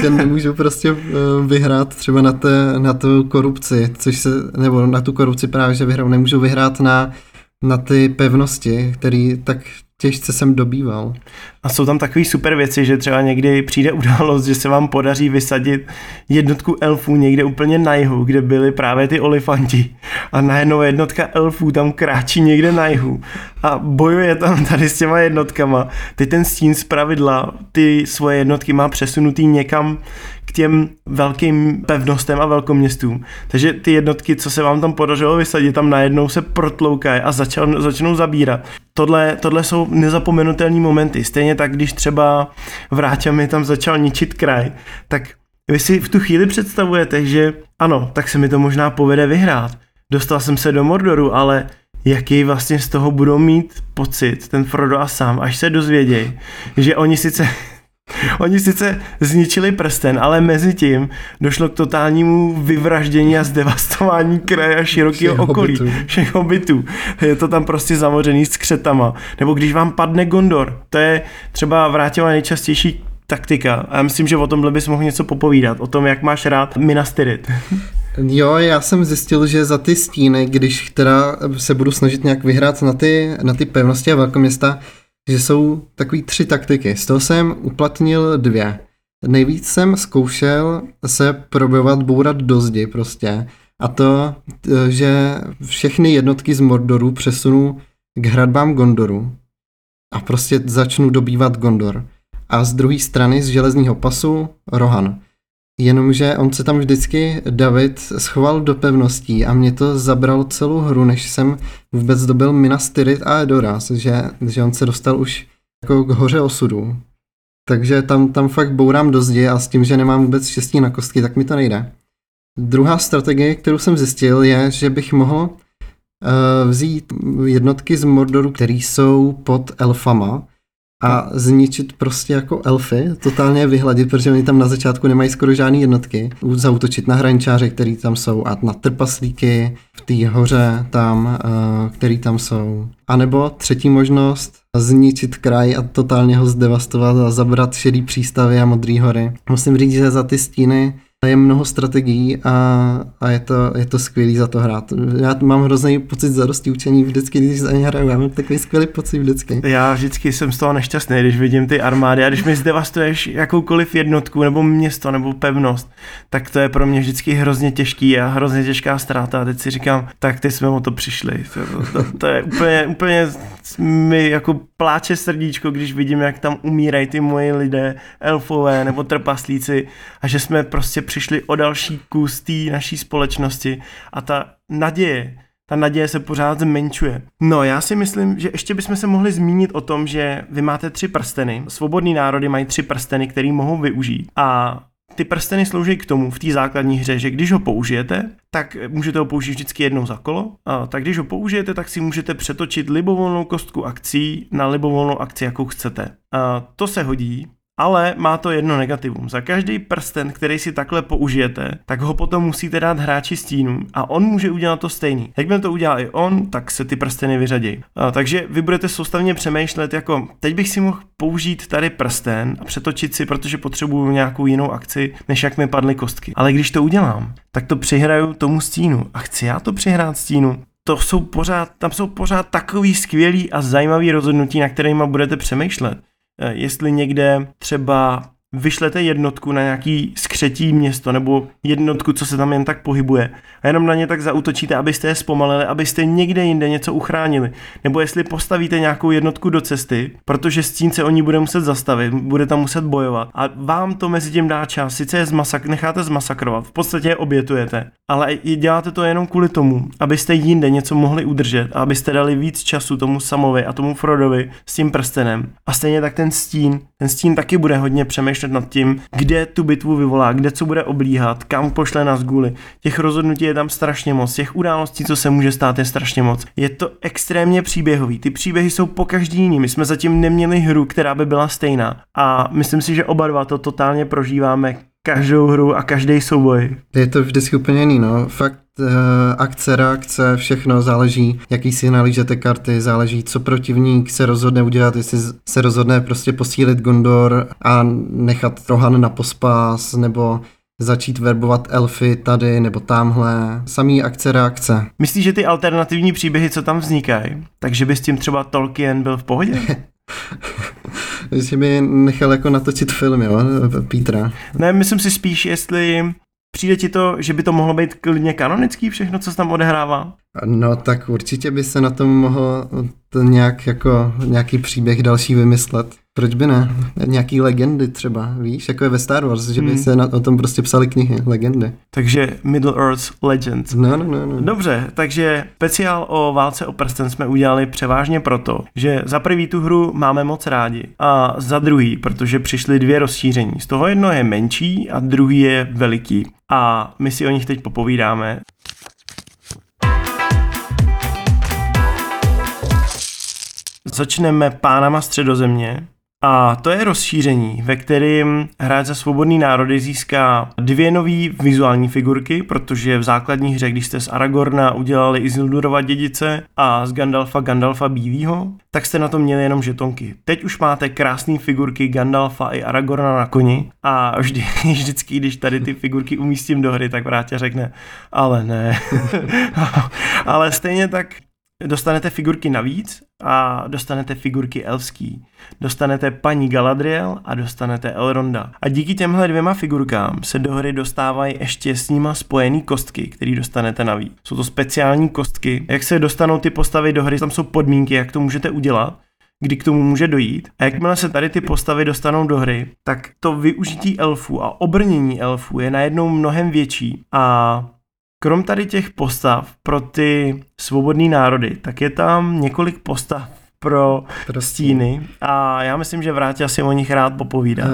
S2: že nemůžu prostě eh, vyhrát třeba na, té, na tu korupci, což se, nebo na tu korupci právě, že vyhrál, nemůžu vyhrát na na ty pevnosti, který tak těžce jsem dobýval.
S1: A jsou tam takové super věci, že třeba někdy přijde událost, že se vám podaří vysadit jednotku elfů někde úplně na jihu, kde byly právě ty olifanti. A najednou jednotka elfů tam kráčí někde na jihu a bojuje tam tady s těma jednotkama. Teď ten stín z pravidla ty svoje jednotky má přesunutý někam těm velkým pevnostem a velkoměstům. Takže ty jednotky, co se vám tam podařilo vysadit, tam najednou se protloukají a začal, začnou zabírat. Tohle, tohle jsou nezapomenutelné momenty. Stejně tak, když třeba Vráťa mi tam začal ničit kraj, tak vy si v tu chvíli představujete, že ano, tak se mi to možná povede vyhrát. Dostal jsem se do Mordoru, ale jaký vlastně z toho budou mít pocit ten Frodo a sám, až se dozvědějí, že oni sice Oni sice zničili prsten, ale mezi tím došlo k totálnímu vyvraždění a zdevastování kraje a širokého všech okolí, hobitů. všech hobitů. Je to tam prostě zamořený s křetama. Nebo když vám padne Gondor, to je třeba vrátila nejčastější taktika. A já myslím, že o tomhle bys mohl něco popovídat, o tom, jak máš rád Minas Tirith.
S2: Jo, já jsem zjistil, že za ty stíny, když teda se budu snažit nějak vyhrát na ty, na ty pevnosti a velkoměsta, že jsou takový tři taktiky. Z toho jsem uplatnil dvě. Nejvíc jsem zkoušel se probovat bourat do zdi prostě. A to, že všechny jednotky z Mordoru přesunu k hradbám Gondoru. A prostě začnu dobývat Gondor. A z druhé strany z železního pasu Rohan. Jenomže on se tam vždycky, David, schoval do pevností a mě to zabralo celou hru, než jsem vůbec dobil Minas Tirith a Edoras, že, že on se dostal už jako k hoře osudu. Takže tam, tam fakt bourám do zdi a s tím, že nemám vůbec štěstí na kostky, tak mi to nejde. Druhá strategie, kterou jsem zjistil, je, že bych mohl uh, vzít jednotky z Mordoru, které jsou pod elfama, a zničit prostě jako elfy, totálně vyhladit, protože oni tam na začátku nemají skoro žádné jednotky, zautočit na hraničáře, který tam jsou a na trpaslíky v té hoře tam, uh, který tam jsou. A nebo třetí možnost, zničit kraj a totálně ho zdevastovat a zabrat šedý přístavy a modrý hory. Musím říct, že za ty stíny Je mnoho strategií a, a je, to, je to skvělý za to hrát. Já mám hrozný pocit zadosti učení vždycky, když za ně hraju. Já mám takový skvělý pocit vždycky.
S1: Já vždycky jsem z toho nešťastný, když vidím ty armády a když mi zdevastuješ jakoukoliv jednotku nebo město nebo pevnost, tak to je pro mě vždycky hrozně těžký a hrozně těžká ztráta. A teď si říkám, tak ty jsme o to přišli. To, to, to, to je úplně, úplně mi jako pláče srdíčko, když vidím, jak tam umírají ty moji lidé, elfové nebo trpaslíci a že jsme prostě přišli o další kus té naší společnosti a ta naděje, ta naděje se pořád zmenšuje. No, já si myslím, že ještě bychom se mohli zmínit o tom, že vy máte tři prsteny. Svobodní národy mají tři prsteny, který mohou využít. A ty prsteny slouží k tomu v té základní hře, že když ho použijete, tak můžete ho použít vždycky jednou za kolo. A tak když ho použijete, tak si můžete přetočit libovolnou kostku akcí na libovolnou akci, jakou chcete. A to se hodí, ale má to jedno negativum. Za každý prsten, který si takhle použijete, tak ho potom musíte dát hráči stínu a on může udělat to stejný. Jakmile to udělá i on, tak se ty prsteny vyřadí. A, takže vy budete soustavně přemýšlet, jako teď bych si mohl použít tady prsten a přetočit si, protože potřebuju nějakou jinou akci, než jak mi padly kostky. Ale když to udělám, tak to přihraju tomu stínu. A chci já to přihrát stínu, to jsou pořád, tam jsou pořád takový skvělý a zajímavý rozhodnutí, na kterými budete přemýšlet. Eh, jestli někde třeba vyšlete jednotku na nějaký skřetí město nebo jednotku, co se tam jen tak pohybuje a jenom na ně tak zautočíte, abyste je zpomalili, abyste někde jinde něco uchránili. Nebo jestli postavíte nějakou jednotku do cesty, protože stín se o ní bude muset zastavit, bude tam muset bojovat a vám to mezi tím dá čas, sice je zmasak, necháte zmasakrovat, v podstatě je obětujete, ale děláte to jenom kvůli tomu, abyste jinde něco mohli udržet a abyste dali víc času tomu Samovi a tomu Frodovi s tím prstenem. A stejně tak ten stín, ten stín taky bude hodně přemýšlet nad tím, kde tu bitvu vyvolá, kde co bude oblíhat, kam pošle na zguly. Těch rozhodnutí je tam strašně moc, těch událostí, co se může stát, je strašně moc. Je to extrémně příběhový, ty příběhy jsou po každý jiný, my jsme zatím neměli hru, která by byla stejná a myslím si, že oba dva to totálně prožíváme každou hru a každý souboj.
S2: Je to vždycky úplně jiný, no. Fakt akce, reakce, všechno záleží, jaký si nalížete karty, záleží, co protivník se rozhodne udělat, jestli se rozhodne prostě posílit Gondor a nechat Rohan na pospas, nebo začít verbovat elfy tady nebo tamhle. Samý akce, reakce.
S1: Myslíš, že ty alternativní příběhy, co tam vznikají, takže by s tím třeba Tolkien byl v pohodě?
S2: že by nechal jako natočit film, jo, Petra.
S1: Ne, myslím si spíš, jestli přijde ti to, že by to mohlo být klidně kanonický všechno, co se tam odehrává?
S2: No tak určitě by se na tom mohl to nějak jako nějaký příběh další vymyslet. Proč by ne? Nějaký legendy třeba, víš, jako je ve Star Wars, že by hmm. se na, o tom prostě psali knihy, legendy.
S1: Takže Middle Earth Legends.
S2: No, no, no, no.
S1: Dobře, takže speciál o válce o prsten jsme udělali převážně proto, že za prvý tu hru máme moc rádi a za druhý, protože přišly dvě rozšíření. Z toho jedno je menší a druhý je veliký. A my si o nich teď popovídáme. Začneme pánama středozemě, a to je rozšíření, ve kterém hráč za svobodný národy získá dvě nové vizuální figurky, protože v základní hře, když jste z Aragorna udělali Isildurova dědice a z Gandalfa Gandalfa bílýho, tak jste na to měli jenom žetonky. Teď už máte krásné figurky Gandalfa i Aragorna na koni a vždy, vždycky, když tady ty figurky umístím do hry, tak vrátě řekne, ale ne. ale stejně tak dostanete figurky navíc a dostanete figurky elský. Dostanete paní Galadriel a dostanete Elronda. A díky těmhle dvěma figurkám se do hry dostávají ještě s nima spojený kostky, které dostanete navíc. Jsou to speciální kostky. Jak se dostanou ty postavy do hry, tam jsou podmínky, jak to můžete udělat kdy k tomu může dojít. A jakmile se tady ty postavy dostanou do hry, tak to využití elfů a obrnění elfů je najednou mnohem větší a Krom tady těch postav pro ty svobodné národy, tak je tam několik postav pro prostě. stíny a já myslím, že Vrátě asi o nich rád popovídá. Uh,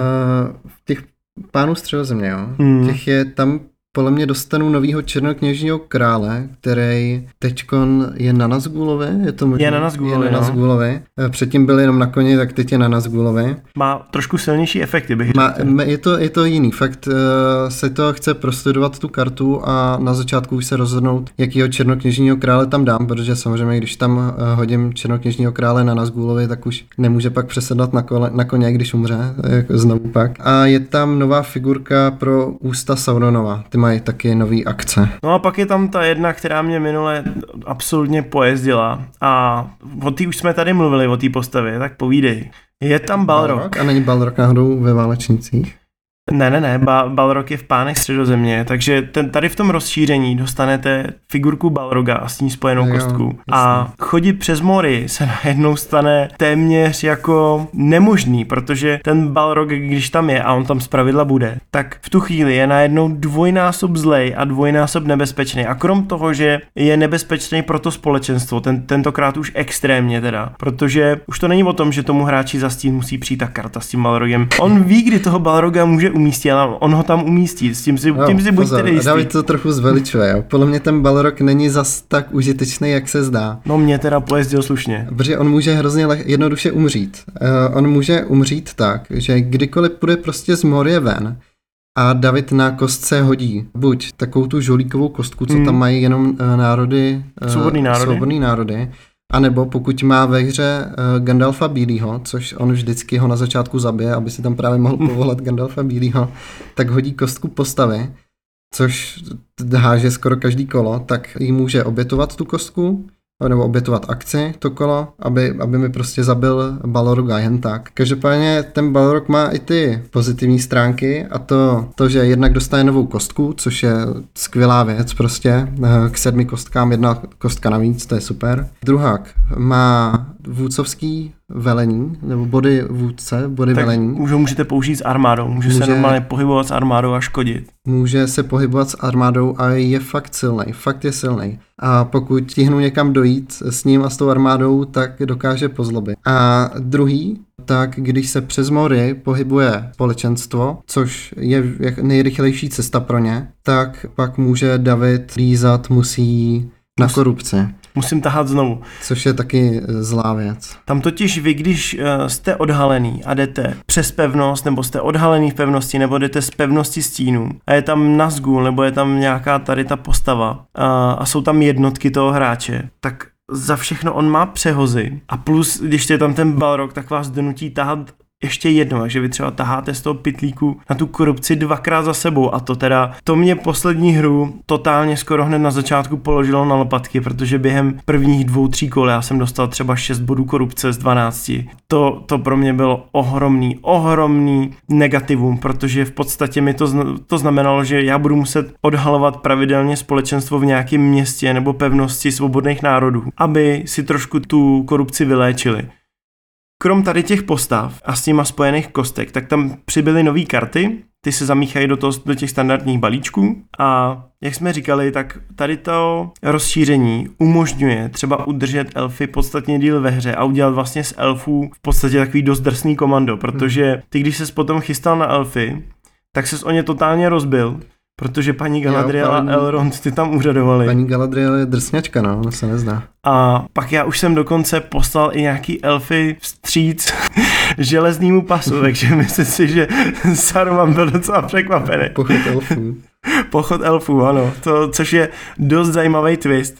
S2: těch pánů středozemě, jo? Hmm. Těch je tam podle mě dostanu novýho černokněžního krále, který teďkon je na Nazgulovi, je to možná?
S1: Je na Nazgulovi,
S2: Je na
S1: no.
S2: Nazgulovi. Eh, Předtím byl jenom na koni, tak teď je na Nazgulovi.
S1: Má trošku silnější efekty, bych
S2: Má, je, to, je to jiný, fakt uh, se to chce prostudovat tu kartu a na začátku už se rozhodnout, jakýho černokněžního krále tam dám, protože samozřejmě, když tam uh, hodím černokněžního krále na Nazgulovi, tak už nemůže pak přesedlat na, kole, na koně, když umře, jako znovu pak. A je tam nová figurka pro ústa Sauronova, ty mají taky nový akce.
S1: No a pak je tam ta jedna, která mě minule absolutně pojezdila a o té už jsme tady mluvili, o té postavě, tak povídej. Je tam Balrog.
S2: A není Balrog náhodou ve válečnicích?
S1: Ne, ne, ne, ba- Balrog je v pánech středozemě, takže ten, tady v tom rozšíření dostanete figurku Balroga a s ní spojenou
S2: Jo,
S1: kostku. A chodit přes mory se najednou stane téměř jako nemožný, protože ten Balrog, když tam je a on tam zpravidla bude, tak v tu chvíli je najednou dvojnásob zlej a dvojnásob nebezpečný. A krom toho, že je nebezpečný pro to společenstvo, ten, tentokrát už extrémně teda, protože už to není o tom, že tomu hráči za stín musí přijít ta karta s tím Balrogem. On ví, kdy toho Balroga může umístit, ale on ho tam umístí, s tím si, tím si buďte
S2: pozor,
S1: jistý.
S2: David to trochu zveličuje, jo. Podle mě ten Balrog není zas tak užitečný, jak se zdá.
S1: No mě teda pojezdil slušně.
S2: Protože on může hrozně leh- jednoduše umřít. Uh, on může umřít tak, že kdykoliv půjde prostě z moře ven a David na kostce hodí buď takovou tu žolíkovou kostku, co
S1: Hmm.
S2: tam mají jenom uh, národy, uh,
S1: Svobodný národy.
S2: svobodný národy, anebo pokud má ve hře uh, Gandalfa Bílýho, což on vždycky ho na začátku zabije, aby si tam právě mohl povolat Gandalfa Bílýho, tak hodí kostku postavy, což háže skoro každý kolo, tak jí může obětovat tu kostku, nebo obětovat akci to kolo, aby, aby mi prostě zabil Balroga jen tak. Každopádně ten Balrog má i ty pozitivní stránky a to, to, že jednak dostane novou kostku, což je skvělá věc prostě, eh, k sedmi kostkám jedna kostka navíc, to je super. Druhák má vůdcovský velení, nebo body vůdce, body
S1: Tak
S2: velení.
S1: už ho můžete použít s armádou, může, může se
S2: Může-
S1: normálně pohybovat s armádou a škodit.
S2: může se pohybovat s armádou a je fakt silný, fakt je silný. A pokud stihnu někam dojít s ním a s tou armádou, tak dokáže pozlobit. A druhý, tak když se přes mory pohybuje společenstvo, což je nejrychlejší cesta pro ně, tak pak může David lízat musí na korupci,
S1: Musím tahat znovu.
S2: což je taky eh, zlá věc.
S1: Tam totiž vy, když uh, jste odhalený a jdete přes pevnost, nebo jste odhalený v pevnosti, nebo jdete z pevnosti stínů a je tam Nazgul, nebo je tam nějaká tady ta postava uh, a jsou tam jednotky toho hráče, tak za všechno on má přehozy a plus, když je tam ten Balrog, tak vás donutí tahat ještě jednou, takže vy třeba taháte z toho pitlíku na tu korupci dvakrát za sebou a to teda, to mě poslední hru totálně skoro hned na začátku položilo na lopatky, protože během prvních dvou, tří kol já jsem dostal třeba 6 bodů korupce z 12. To, to pro mě bylo ohromný, ohromný negativum, protože v podstatě mi to, zna- to znamenalo, že já budu muset odhalovat pravidelně společenstvo v nějakém městě nebo pevnosti svobodných národů, aby si trošku tu korupci vyléčili. Krom tady těch postav a s nima spojených kostek, tak tam přibyly nové karty, ty se zamíchají do, toho, do těch standardních balíčků. A jak jsme říkali, tak tady to rozšíření umožňuje třeba udržet elfy podstatně díl ve hře a udělat vlastně z elfů v podstatě takový dost drsný komando, protože ty když ses potom chystal na elfy, tak ses o ně totálně rozbil, protože paní Galadriel a Elrond ty tam úřadovali.
S2: Paní Galadriel je drsňačka, no, ona se nezná.
S1: A pak já už jsem dokonce poslal i nějaký elfy vstříc železnému pasu, takže myslím si, že Saruman byl docela překvapený.
S2: Pochod elfů.
S1: Pochod elfů, ano, to, což je dost zajímavý twist.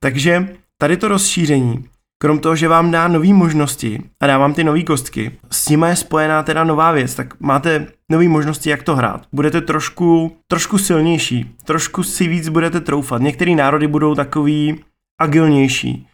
S1: Takže tady to rozšíření, krom toho, že vám dá nové možnosti a dá vám ty nové kostky, s nimi je spojená teda nová věc, tak máte nové možnosti, jak to hrát. Budete trošku, trošku silnější, trošku si víc budete troufat. Některé národy budou takový agilnější.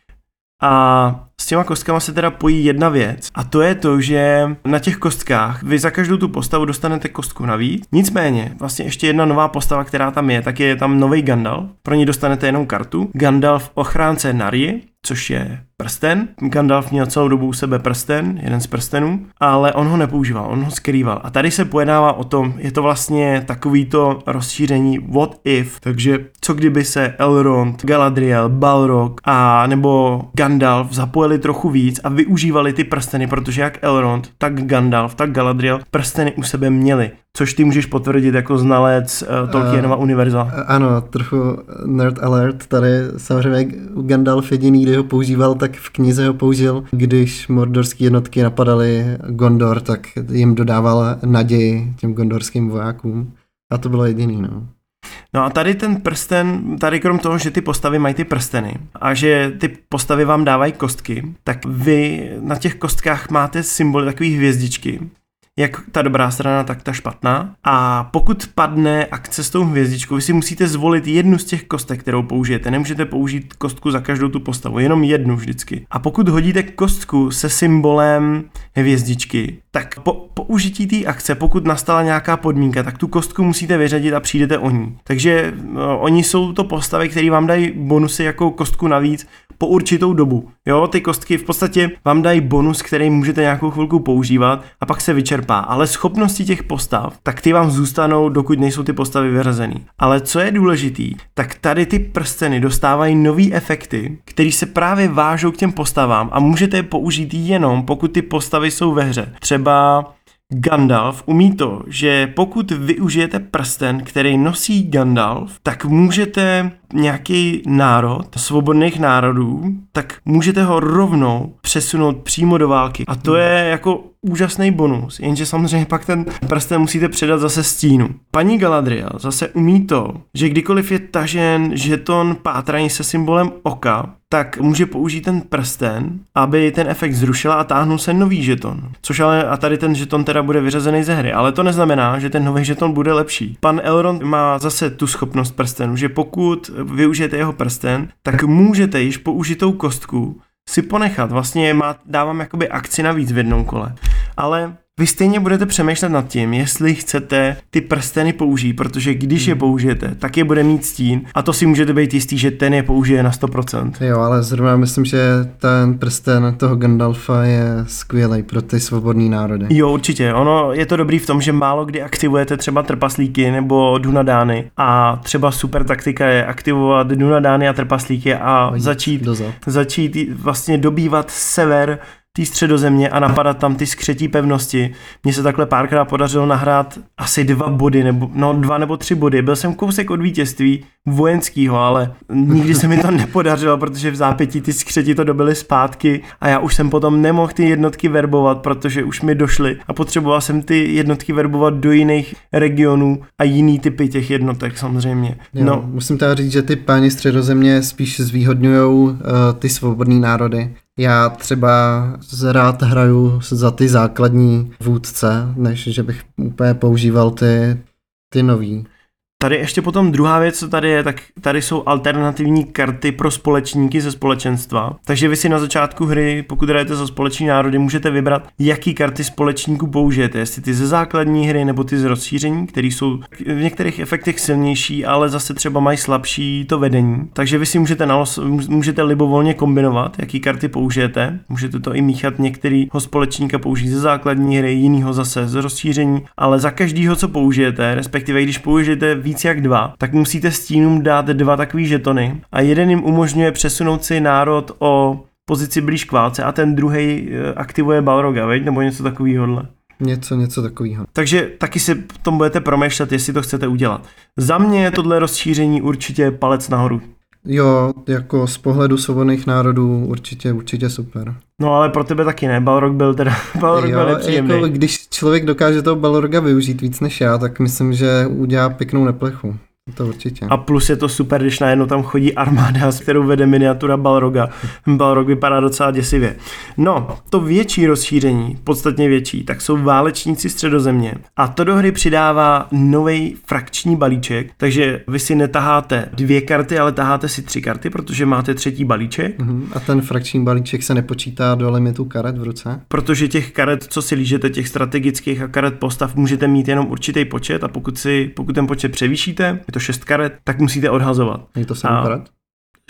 S1: A s těma kostkama se teda pojí jedna věc a to je to, že na těch kostkách vy za každou tu postavu dostanete kostku navíc. Nicméně, vlastně ještě jedna nová postava, která tam je, tak je tam nový Gandalf. Pro ní dostanete jenom kartu. Gandalf ochránce Narji, což je prsten. Gandalf měl celou dobu u sebe prsten, jeden z prstenů, ale on ho nepoužíval, on ho skrýval. A tady se pojednává o tom, je to vlastně takovýto rozšíření what if, takže co kdyby se Elrond, Galadriel, Balrog a nebo Gandalf zapojili trochu víc a využívali ty prsteny, protože jak Elrond, tak Gandalf, tak Galadriel prsteny u sebe měli. Což ty můžeš potvrdit jako znalec uh, Tolkienova uh, univerza.
S2: Ano, trochu nerd alert, tady samozřejmě Gandalf jediný, kdy ho používal, tak v knize ho použil, když mordorské jednotky napadaly Gondor, tak jim dodával naději těm gondorským vojákům. A to bylo jediný, no.
S1: No a tady ten prsten, tady krom toho, že ty postavy mají ty prsteny a že ty postavy vám dávají kostky, tak vy na těch kostkách máte symboly takové hvězdičky, jak ta dobrá strana, tak ta špatná. A pokud padne akce s tou hvězdičkou, vy si musíte zvolit jednu z těch kostek, kterou použijete. Nemůžete použít kostku za každou tu postavu, jenom jednu vždycky. A pokud hodíte kostku se symbolem hvězdičky, tak po použití té akce, pokud nastala nějaká podmínka, tak tu kostku musíte vyřadit a přijdete o ní. Takže no, oni jsou to postavy, které vám dají bonusy jako kostku navíc po určitou dobu. Jo, ty kostky v podstatě vám dají bonus, který můžete nějakou chvilku používat a pak se vyčerpá. Ale schopnosti těch postav, tak ty vám zůstanou, dokud nejsou ty postavy vyřazený. Ale co je důležitý, tak tady ty prsteny dostávají nové efekty, které se právě vážou k těm postavám a můžete je použít jenom, pokud ty postavy jsou ve hře. Třeba Gandalf umí to, že pokud využijete prsten, který nosí Gandalf, tak můžete nějaký národ, svobodných národů, tak můžete ho rovnou přesunout přímo do války. A to je jako úžasný bonus, jenže samozřejmě pak ten prsten musíte předat zase stínu. Paní Galadriel zase umí to, že kdykoliv je tažen žeton pátraní se symbolem oka, tak může použít ten prsten, aby ten efekt zrušila a táhnul se nový žeton. Což ale, a tady ten žeton teda bude vyřazený ze hry, ale to neznamená, že ten nový žeton bude lepší. Pan Elrond má zase tu schopnost prstenu, že pokud využijete jeho prsten, tak můžete již použitou kostku si ponechat. Vlastně má, dávám jakoby akci navíc v jednom kole. Ale vy stejně budete přemýšlet nad tím, jestli chcete ty prsteny použít, protože když je hmm. použijete, tak je bude mít stín a to si můžete být jistý, že ten je použije na 100%.
S2: Jo, ale zrovna myslím, že ten prsten toho Gandalfa je skvělý pro ty svobodné národy.
S1: Jo, určitě. Ono je to dobrý v tom, že málo kdy aktivujete třeba trpaslíky nebo dunadány a třeba super taktika je aktivovat dunadány a trpaslíky a začít, začít vlastně dobývat sever té středozemě a napadat tam ty skřetí pevnosti. Mně se takhle párkrát podařilo nahrát asi dva body, nebo no dva nebo tři body. Byl jsem kousek od vítězství vojenskýho, ale nikdy se mi to nepodařilo, protože v zápětí ty skřeti to dobily zpátky a já už jsem potom nemohl ty jednotky verbovat, protože už mi došly a potřeboval jsem ty jednotky verbovat do jiných regionů a jiný typy těch jednotek samozřejmě.
S2: Jo, no. Musím teda říct, že ty páni středozemě spíš zvýhodňují uh, ty svobodní národy já třeba rád hraju za ty základní vůdce, než že bych úplně používal ty, ty nový.
S1: Tady ještě potom druhá věc, co tady je, tak tady jsou alternativní karty pro společníky ze společenstva. Takže vy si na začátku hry, pokud hrajete za společní národy, můžete vybrat, jaký karty společníků použijete. Jestli ty ze základní hry nebo ty z rozšíření, které jsou v některých efektech silnější, ale zase třeba mají slabší to vedení. Takže vy si můžete, nalos, můžete libovolně kombinovat, jaký karty použijete. Můžete to i míchat některýho společníka použít ze základní hry, jinýho zase z rozšíření, ale za každýho, co použijete, respektive když použijete víc jak dva, tak musíte stínům dát dva takový žetony a jeden jim umožňuje přesunout si národ o pozici blíž k válce a ten druhý eh, aktivuje Balroga, veď? nebo něco takového.
S2: Něco, něco takového.
S1: Takže taky si tom budete promýšlet, jestli to chcete udělat. Za mě je tohle rozšíření určitě palec nahoru.
S2: Jo, jako z pohledu svobodných národů určitě, určitě super.
S1: No ale pro tebe taky ne, Balrog byl teda, Balrog jo, byl nepříjemný.
S2: Jako, když člověk dokáže toho Balroga využít víc než já, tak myslím, že udělá pěknou neplechu. To určitě.
S1: A plus je to super, když najednou tam chodí armáda, s kterou vede miniatura Balroga. Balrog vypadá docela děsivě. No, to větší rozšíření, podstatně větší, tak jsou válečníci středozemě. A to do hry přidává nový frakční balíček, takže vy si netaháte dvě karty, ale taháte si tři karty, protože máte třetí balíček.
S2: Uh-huh. A ten frakční balíček se nepočítá do limitu karet v ruce?
S1: Protože těch karet, co si lížete, těch strategických a karet postav, můžete mít jenom určitý počet a pokud, si, pokud ten počet převýšíte, je to 6 karet, tak musíte odhazovat.
S2: Je to 7 karet?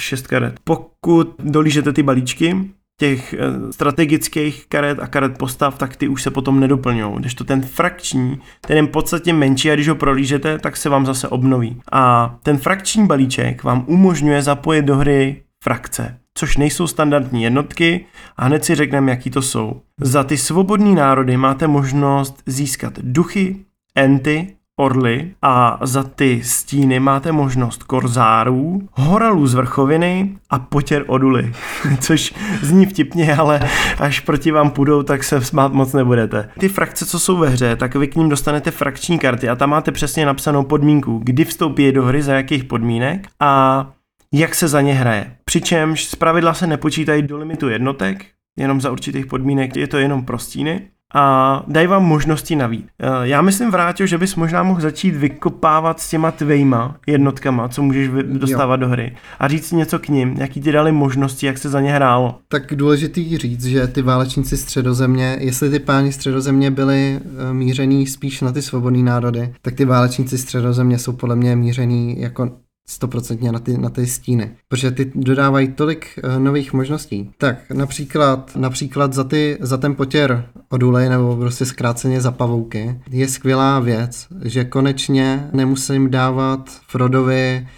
S1: 6 karet. Pokud dolížete ty balíčky, těch eh, strategických karet a karet postav, tak ty už se potom nedoplňují. Když to ten frakční, ten je podstatně menší a když ho prolížete, tak se vám zase obnoví. A ten frakční balíček vám umožňuje zapojit do hry frakce, což nejsou standardní jednotky a hned si řekneme, jaký to jsou. Za ty svobodní národy máte možnost získat duchy, enty, orly a za ty stíny máte možnost korzárů, horalů z vrchoviny a potěr oduly, což zní vtipně, ale až proti vám půjdou, tak se smát moc nebudete. Ty frakce, co jsou ve hře, tak vy k ním dostanete frakční karty a tam máte přesně napsanou podmínku, kdy vstoupí do hry, za jakých podmínek a jak se za ně hraje. Přičemž zpravidla se nepočítají do limitu jednotek, jenom za určitých podmínek, je to jenom pro stíny a dají vám možnosti navíc. Eh, já myslím, Vráťo, že bys možná mohl začít vykopávat s těma tvejma jednotkama, co můžeš dostávat jo. do hry a říct něco k ním, jaký ti dali možnosti, jak se za ně hrálo.
S2: Tak důležitý říct, že ty válečníci středozemě, jestli ty páni středozemě byli eh, mířený spíš na ty svobodné národy, tak ty válečníci středozemě jsou podle mě mířený jako stoprocentně na ty, na ty stíny, protože ty dodávají tolik uh, nových možností. Tak například, například za, ty, za ten potěr odulej nebo prostě zkráceně za pavouky je skvělá věc, že konečně nemusím dávat Frodovi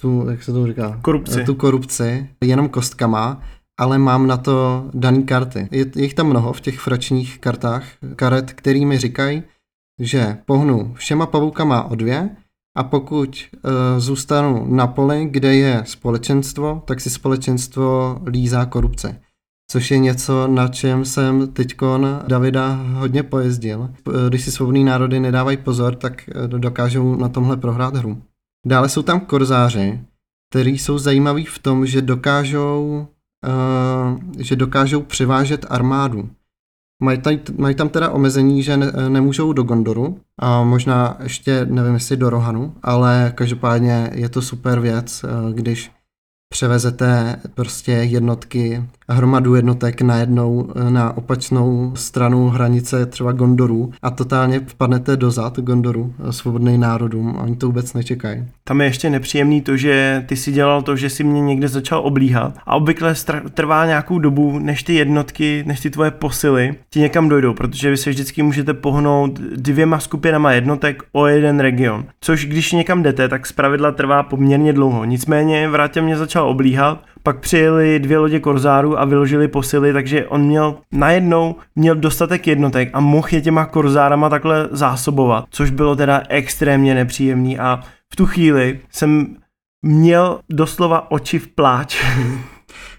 S2: tu, jak se to říká?
S1: Korupci.
S2: Tu korupci jenom kostkama, ale mám na to daný karty. Je, je jich tam mnoho v těch fračních kartách, karet, který mi říkají, že pohnu všema pavoukama o dvě, a pokud uh, zůstanu na poli, kde je společenstvo, tak si společenstvo lízá korupce. Což je něco, na čem jsem teďkon Davida hodně pojezdil. Když si svobodní národy nedávají pozor, tak eh, dokážou na tomhle prohrát hru. Dále jsou tam korzáři, kteří jsou zajímaví v tom, že dokážou, uh, že dokážou přivážet armádu. Mají, tady, mají tam teda omezení, že ne, nemůžou do Gondoru a možná ještě nevím jestli do Rohanu, ale každopádně je to super věc, eh, když převezete prostě jednotky hromadu jednotek najednou eh, na opačnou stranu hranice třeba Gondoru a totálně vpadnete dozad Gondoru, eh, svobodný národům a oni to vůbec nečekají.
S1: Tam je ještě nepříjemný to, že ty si dělal to, že si mě někde začal oblíhat a obvykle trvá nějakou dobu, než ty jednotky, než ty tvoje posily ti někam dojdou, protože vy se vždycky můžete pohnout dvěma skupinama jednotek o jeden region, což když někam jdete, tak zpravidla trvá poměrně dlouho. Nicméně vrátě mě začal oblíhat, pak přijeli dvě lodě korzárů a vyložili posily, takže on měl najednou měl dostatek jednotek a mohl je těma korzárama takhle zásobovat, což bylo teda extrémně nepříjemný a v tu chvíli jsem měl doslova oči v pláč.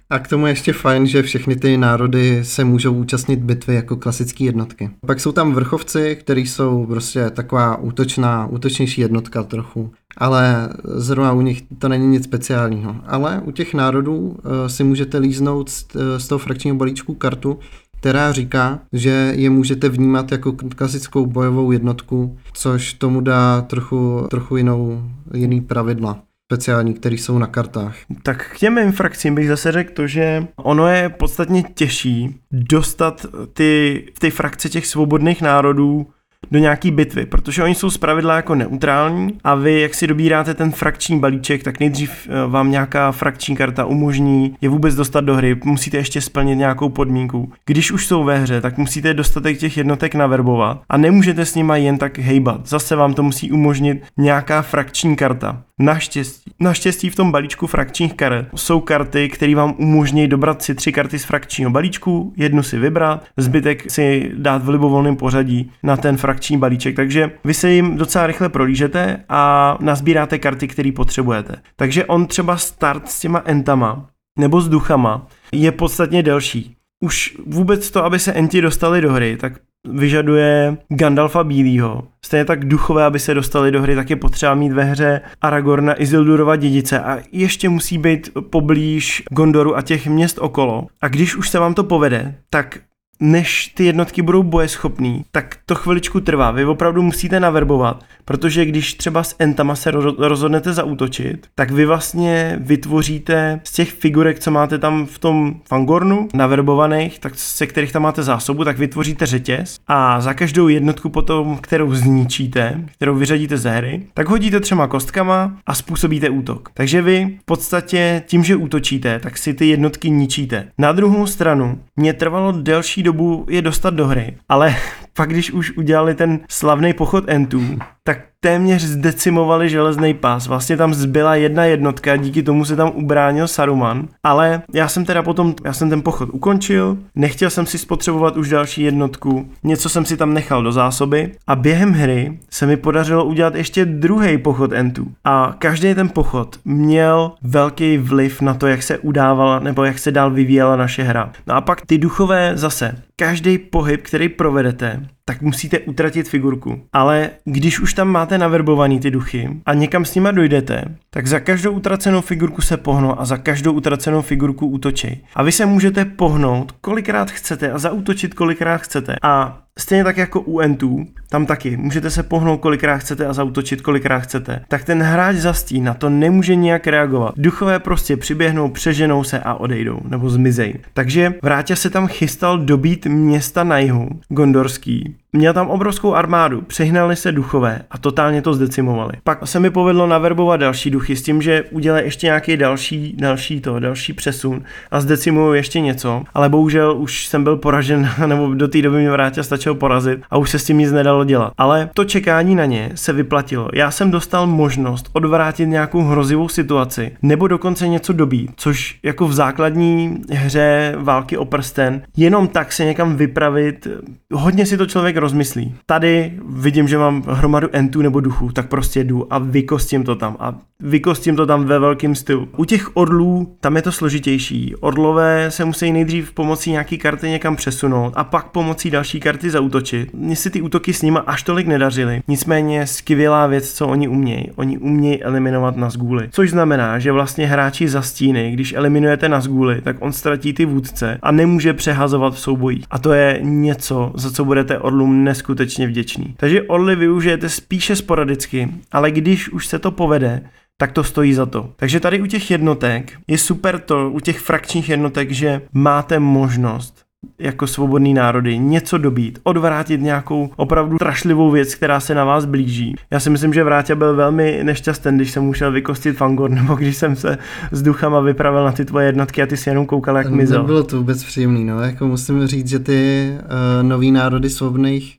S2: A k tomu je ještě fajn, že všechny ty národy se můžou účastnit bitvy jako klasické jednotky. Pak jsou tam vrchovci, kteří jsou prostě taková útočná, útočnější jednotka trochu. Ale zrovna u nich to není nic speciálního. Ale u těch národů uh, si můžete líznout z, uh, z toho frakčního balíčku kartu, která říká, že je můžete vnímat jako klasickou bojovou jednotku, což tomu dá trochu, trochu jinou, jiný pravidla speciální, které jsou na kartách.
S1: Tak k těm infrakcím bych zase řekl to, že ono je podstatně těžší dostat ty, ty frakce těch svobodných národů do nějaký bitvy, protože oni jsou zpravidla jako neutrální a vy, jak si dobíráte ten frakční balíček, tak nejdřív eh, vám nějaká frakční karta umožní je vůbec dostat do hry, musíte ještě splnit nějakou podmínku. Když už jsou ve hře, tak musíte dostatek těch jednotek naverbovat a nemůžete s nima jen tak hejbat. Zase vám to musí umožnit nějaká frakční karta. Naštěstí. Naštěstí v tom balíčku frakčních karet jsou karty, které vám umožní dobrat si tři karty z frakčního balíčku, jednu si vybrat, zbytek si dát v libovolném pořadí na ten frakční balíček. Takže vy se jim docela rychle prolížete a nazbíráte karty, které potřebujete. Takže on třeba start s těma entama nebo s duchama je podstatně delší. Už vůbec to, aby se enti dostali do hry, tak vyžaduje Gandalfa Bílýho. Stejně tak duchové, aby se dostali do hry, tak je potřeba mít ve hře Aragorna Isildurova dědice a ještě musí být poblíž Gondoru a těch měst okolo. A když už se vám to povede, tak než ty jednotky budou bojeschopný, tak to chviličku trvá. Vy opravdu musíte naverbovat, protože když třeba s entama se rozhodnete zaútočit, tak vy vlastně vytvoříte z těch figurek, co máte tam v tom fangornu, naverbovaných, tak se kterých tam máte zásobu, tak vytvoříte řetěz a za každou jednotku potom, kterou zničíte, kterou vyřadíte ze hry, tak hodíte třema kostkama a způsobíte útok. Takže vy v podstatě tím, že útočíte, tak si ty jednotky ničíte. Na druhou stranu, mě trvalo delší dobu je dostat do hry, ale Fakt, když už udělali ten slavný pochod Entů, tak téměř zdecimovali železný pás. Vlastně tam zbyla jedna jednotka, díky tomu se tam ubránil Saruman, ale já jsem teda potom, já jsem ten pochod ukončil, nechtěl jsem si spotřebovat už další jednotku, něco jsem si tam nechal do zásoby a během hry se mi podařilo udělat ještě druhý pochod Entů. A každý ten pochod měl velký vliv na to, jak se udávala nebo jak se dál vyvíjela naše hra. No a pak ty duchové zase. Každý pohyb, který provedete, tak musíte utratit figurku. Ale když už tam máte naverbovaný ty duchy a někam s nima dojdete, tak za každou utracenou figurku se pohnou a za každou utracenou figurku útočí. A vy se můžete pohnout kolikrát chcete a zautočit kolikrát chcete. A Stejně tak jako u Entů, tam taky můžete se pohnout kolikrát chcete a zautočit kolikrát chcete. Tak ten hráč za stín na to nemůže nijak reagovat. Duchové prostě přiběhnou, přeženou se a odejdou, nebo zmizej. Takže Vrátě se tam chystal dobít města na jihu, Gondorský, Měl tam obrovskou armádu, přehnali se duchové a totálně to zdecimovali. Pak se mi povedlo naverbovat další duchy s tím, že udělají ještě nějaký další, další to, další přesun a zdecimují ještě něco, ale bohužel už jsem byl poražen, nebo do té doby mě vrátě stačilo porazit a už se s tím nic nedalo dělat. Ale to čekání na ně se vyplatilo. Já jsem dostal možnost odvrátit nějakou hrozivou situaci, nebo dokonce něco dobít, což jako v základní hře války o prsten, jenom tak se někam vypravit, hodně si to člověk rozmyslí. Tady vidím, že mám hromadu entů nebo duchů, tak prostě jdu a vykostím to tam. A vykostím to tam ve velkém stylu. U těch orlů tam je to složitější. Orlové se musí nejdřív pomocí nějaký karty někam přesunout a pak pomocí další karty zautočit. Mně si ty útoky s nimi až tolik nedařily. Nicméně skvělá věc, co oni umějí. Oni umějí eliminovat na zgůly. Což znamená, že vlastně hráči za stíny, když eliminujete na zgůly, tak on ztratí ty vůdce a nemůže přehazovat v soubojích. A to je něco, za co budete neskutečně vděčný. Takže orly využijete spíše sporadicky, ale když už se to povede, tak to stojí za to. Takže tady u těch jednotek je super to, u těch frakčních jednotek, že máte možnost jako svobodný národy něco dobít, odvrátit nějakou opravdu strašlivou věc, která se na vás blíží. Já si myslím, že Vrátě byl velmi nešťastný, když jsem musel vykostit Fangor, nebo když jsem se s duchama vypravil na ty tvoje jednotky a ty si jenom koukal, jak mizel.
S2: Nebylo to vůbec příjemný, no. Jako musím říct, že ty uh, nový národy svobodných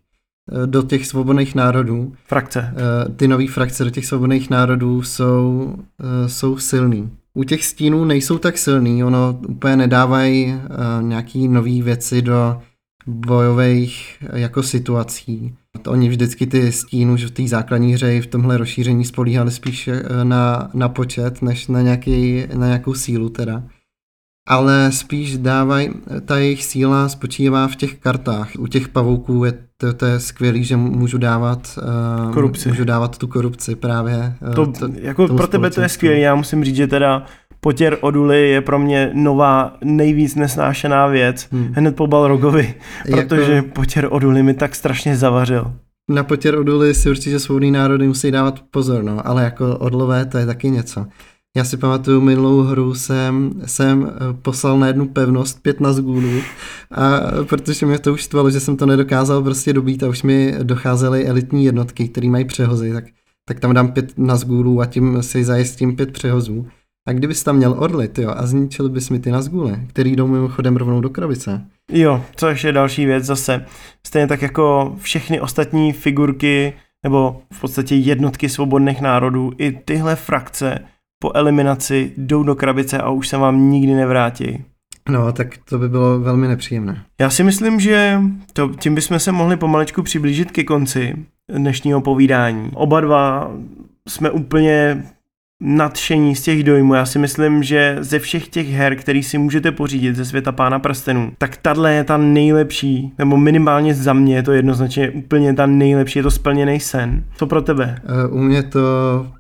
S2: uh, do těch svobodných národů.
S1: Frakce.
S2: Uh, ty nový frakce do těch svobodných národů jsou, jsou silný. U těch stínů nejsou tak silný, ono úplně nedávají uh, nějaký nové věci do bojových jako situací. Oni vždycky ty stínu, že v té základní hře v tomhle rozšíření spolíhali spíš na, na počet, než na, nějaký, na nějakou sílu teda. Ale spíš dávají, ta jejich síla spočívá v těch kartách. U těch pavouků je to, to je skvělý, že můžu dávat uh,
S1: korupci.
S2: Můžu dávat tu korupci právě.
S1: Uh, to, to, jako pro tebe to je skvělé, já musím říct, že teda Potěr Oduly je pro mě nová, nejvíc nesnášená věc, hmm. hned po Balrogovi, protože jako... Potěr Oduly mi tak strašně zavařil.
S2: Na Potěr Oduly si určitě svobodný národy musí dávat pozor, no, ale jako odlové to je taky něco. Já si pamatuju, minulou hru jsem, jsem eh, poslal na jednu pevnost pět na zgůlů, a protože mě to už stvalo, že jsem to nedokázal prostě dobít a už mi docházely elitní jednotky, které mají přehozy, tak, tak tam dám pět na zgůlů a tím si zajistím pět přehozů. A kdybys tam měl orly, jo, a zničil bys mi ty Nazgule, který jdou mimochodem rovnou do krabice.
S1: Jo, což je další věc zase. Stejně tak jako všechny ostatní figurky, nebo v podstatě jednotky svobodných národů, i tyhle frakce po eliminaci jdou do krabice a už se vám nikdy nevrátí.
S2: No, tak to by bylo velmi nepříjemné.
S1: Já si myslím, že to, tím bychom se mohli pomalečku přiblížit ke konci dnešního povídání. Oba dva jsme úplně nadšení z těch dojmů. Já si myslím, že ze všech těch her, který si můžete pořídit ze světa Pána prstenů, tak tahle je ta nejlepší, nebo minimálně za mě je to jednoznačně úplně ta nejlepší, je to splněný sen. Co pro tebe?
S2: Eh, u mě to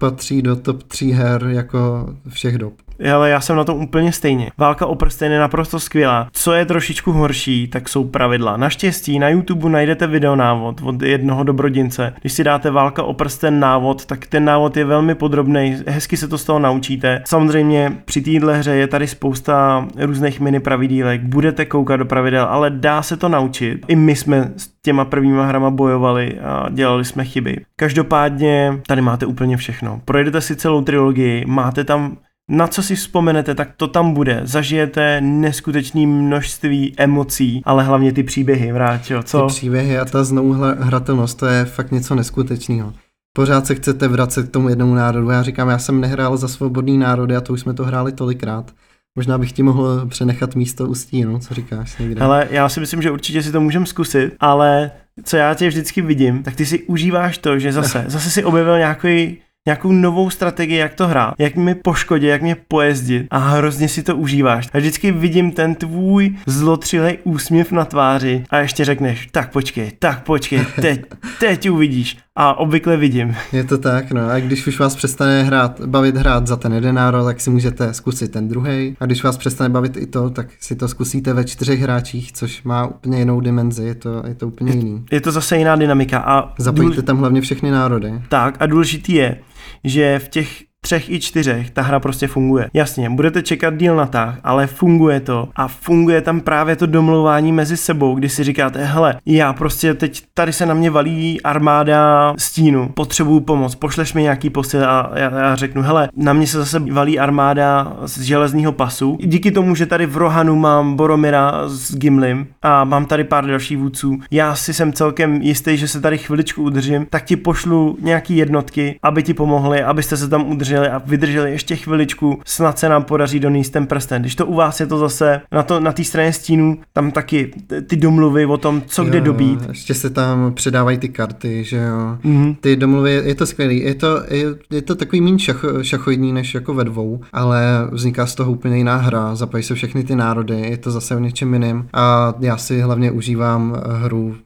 S2: patří do top 3 her jako všech dob
S1: ale já jsem na tom úplně stejně. Válka o prsten je naprosto skvělá. Co je trošičku horší, tak jsou pravidla. Naštěstí na YouTube najdete videonávod od jednoho dobrodince. Když si dáte Válka o prsten návod, tak ten návod je velmi podrobný, hezky se to z toho naučíte. Samozřejmě při téhle hře je tady spousta různých mini pravidílek, budete koukat do pravidel, ale dá se to naučit. I my jsme s těma prvníma hrama bojovali a dělali jsme chyby. Každopádně tady máte úplně všechno. Projedete si celou trilogii, máte tam na co si vzpomenete, tak to tam bude. Zažijete neskutečné množství emocí, ale hlavně ty příběhy, Vráťo, co?
S2: Ty příběhy a ta znovu hratelnost, to je fakt něco neskutečného. Pořád se chcete vracet k tomu jednomu národu. Já říkám, já jsem nehrál za svobodný národy a to už jsme to hráli tolikrát. Možná bych ti mohl přenechat místo u stínu, co říkáš někde.
S1: Ale já si myslím, že určitě si to můžeme zkusit, ale co já tě vždycky vidím, tak ty si užíváš to, že zase, zase si objevil nějaký nějakou novou strategii, jak to hrát, jak mi poškodit, jak mě pojezdit a hrozně si to užíváš. A vždycky vidím ten tvůj zlotřilej úsměv na tváři a ještě řekneš, tak počkej, tak počkej, teď, teď uvidíš. A obvykle vidím.
S2: Je to tak, no. A když už vás přestane hrát, bavit hrát za ten jeden národ, tak si můžete zkusit ten druhý. A když vás přestane bavit i to, tak si to zkusíte ve čtyřech hráčích, což má úplně jinou dimenzi, je to, je to úplně jiný.
S1: Je to zase jiná dynamika. A
S2: Zapojíte tam hlavně všechny národy.
S1: Tak a důležitý je, že v těch třech i čtyřech ta hra prostě funguje. Jasně, budete čekat díl na tah, ale funguje to a funguje tam právě to domlouvání mezi sebou, kdy si říkáte, hele, já prostě teď tady se na mě valí armáda stínu, potřebuju pomoc, pošleš mi nějaký posil a já, já řeknu, hele, na mě se zase valí armáda z železného pasu. Díky tomu, že tady v Rohanu mám Boromira s Gimlim a mám tady pár dalších vůdců, já si jsem celkem jistý, že se tady chviličku udržím, tak ti pošlu nějaký jednotky, aby ti pomohly, abyste se tam udrželi vydrželi a vydrželi ještě chviličku, snad se nám podaří donést ten prsten. Když to u vás je to zase na té na straně stínu, tam taky ty domluvy o tom, co jo, kde dobít.
S2: Ještě se tam předávají ty karty, že jo. Mm-hmm. Ty domluvy, je to skvělý. Je to, je, je to takový méně šach, šachoidní než jako ve dvou, ale vzniká z toho úplně jiná hra, zapojí se všechny ty národy, je to zase o něčem jiným. A já si hlavně užívám hru,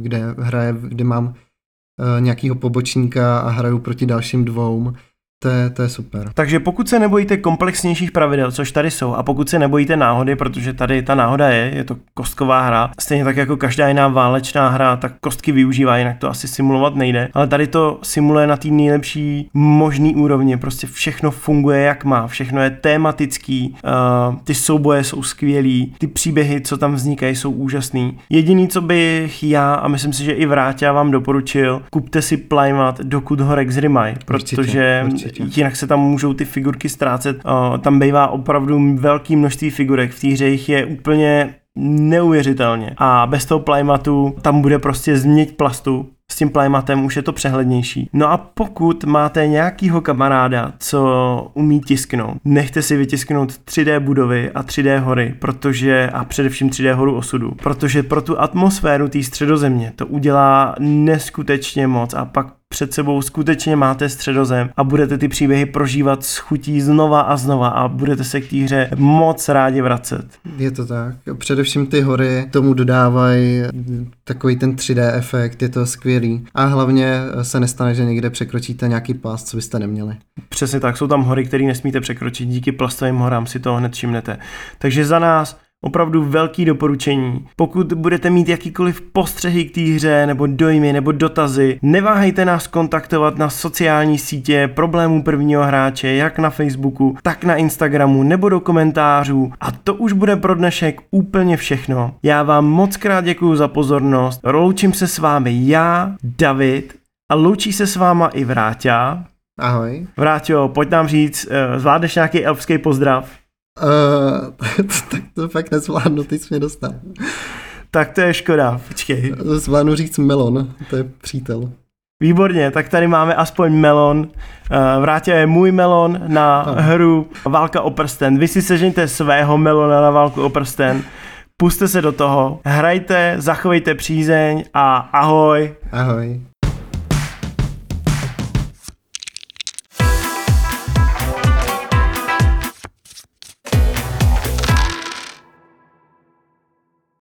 S2: kde hraje, kde mám eh, nějakého pobočníka a hraju proti dalším dvou to je, to je super.
S1: Takže pokud se nebojíte komplexnějších pravidel, což tady jsou, a pokud se nebojíte náhody, protože tady ta náhoda je, je to kostková hra, stejně tak jako každá jiná válečná hra, tak kostky využívá, jinak to asi simulovat nejde, ale tady to simuluje na té nejlepší možný úrovni, prostě všechno funguje jak má, všechno je tematický, uh, ty souboje jsou skvělý, ty příběhy, co tam vznikají, jsou úžasný. Jediný, co bych já, a myslím si, že i Vráťa vám doporučil, kupte si Plymat, dokud ho Rex Rimaj, protože určitě určitě. Jinak se tam můžou ty figurky ztrácet. Tam bývá opravdu velký množství figurek, v té hře jich je úplně neuvěřitelně. A bez toho playmatu tam bude prostě změť plastu, s tím playmatem už je to přehlednější. No a pokud máte nějakýho kamaráda, co umí tisknout, nechte si vytisknout 3D budovy a 3D hory, protože a především 3D horu osudu, protože pro tu atmosféru té středozemě to udělá neskutečně moc a pak před sebou skutečně máte středozem a budete ty příběhy prožívat s chutí znova a znova a budete se k té hře moc rádi vracet.
S2: Je to tak. Především ty hory tomu dodávají takový ten 3D efekt, je to skvělý. A hlavně se nestane, že někde překročíte nějaký pás, co byste neměli.
S1: Přesně tak, jsou tam hory, které nesmíte překročit, díky plastovým horám si to hned všimnete. Takže za nás Opravdu velký doporučení. Pokud budete mít jakýkoliv postřehy k té hře, nebo dojmy, nebo dotazy, neváhejte nás kontaktovat na sociální sítě problémů prvního hráče, jak na Facebooku, tak na Instagramu, nebo do komentářů. A to už bude pro dnešek úplně všechno. Já vám moc krát děkuji za pozornost. Loučím se s vámi já, David, a loučí se s váma i Vráťa.
S2: Ahoj.
S1: Vráťo, pojď nám říct, eh, zvládneš nějaký elfský pozdrav?
S2: Uh, tak to fakt nezvládnu, ty jsi mě dostal.
S1: Tak to je škoda, počkej.
S2: Zvládnu říct melon, to je přítel.
S1: Výborně, tak tady máme aspoň melon. Eh, Vrátě je můj melon na hru Válka o prsten. Vy si sežeňte svého melona na Válku o prsten. Puste se do toho, hrajte, zachovejte přízeň a ahoj.
S2: Ahoj.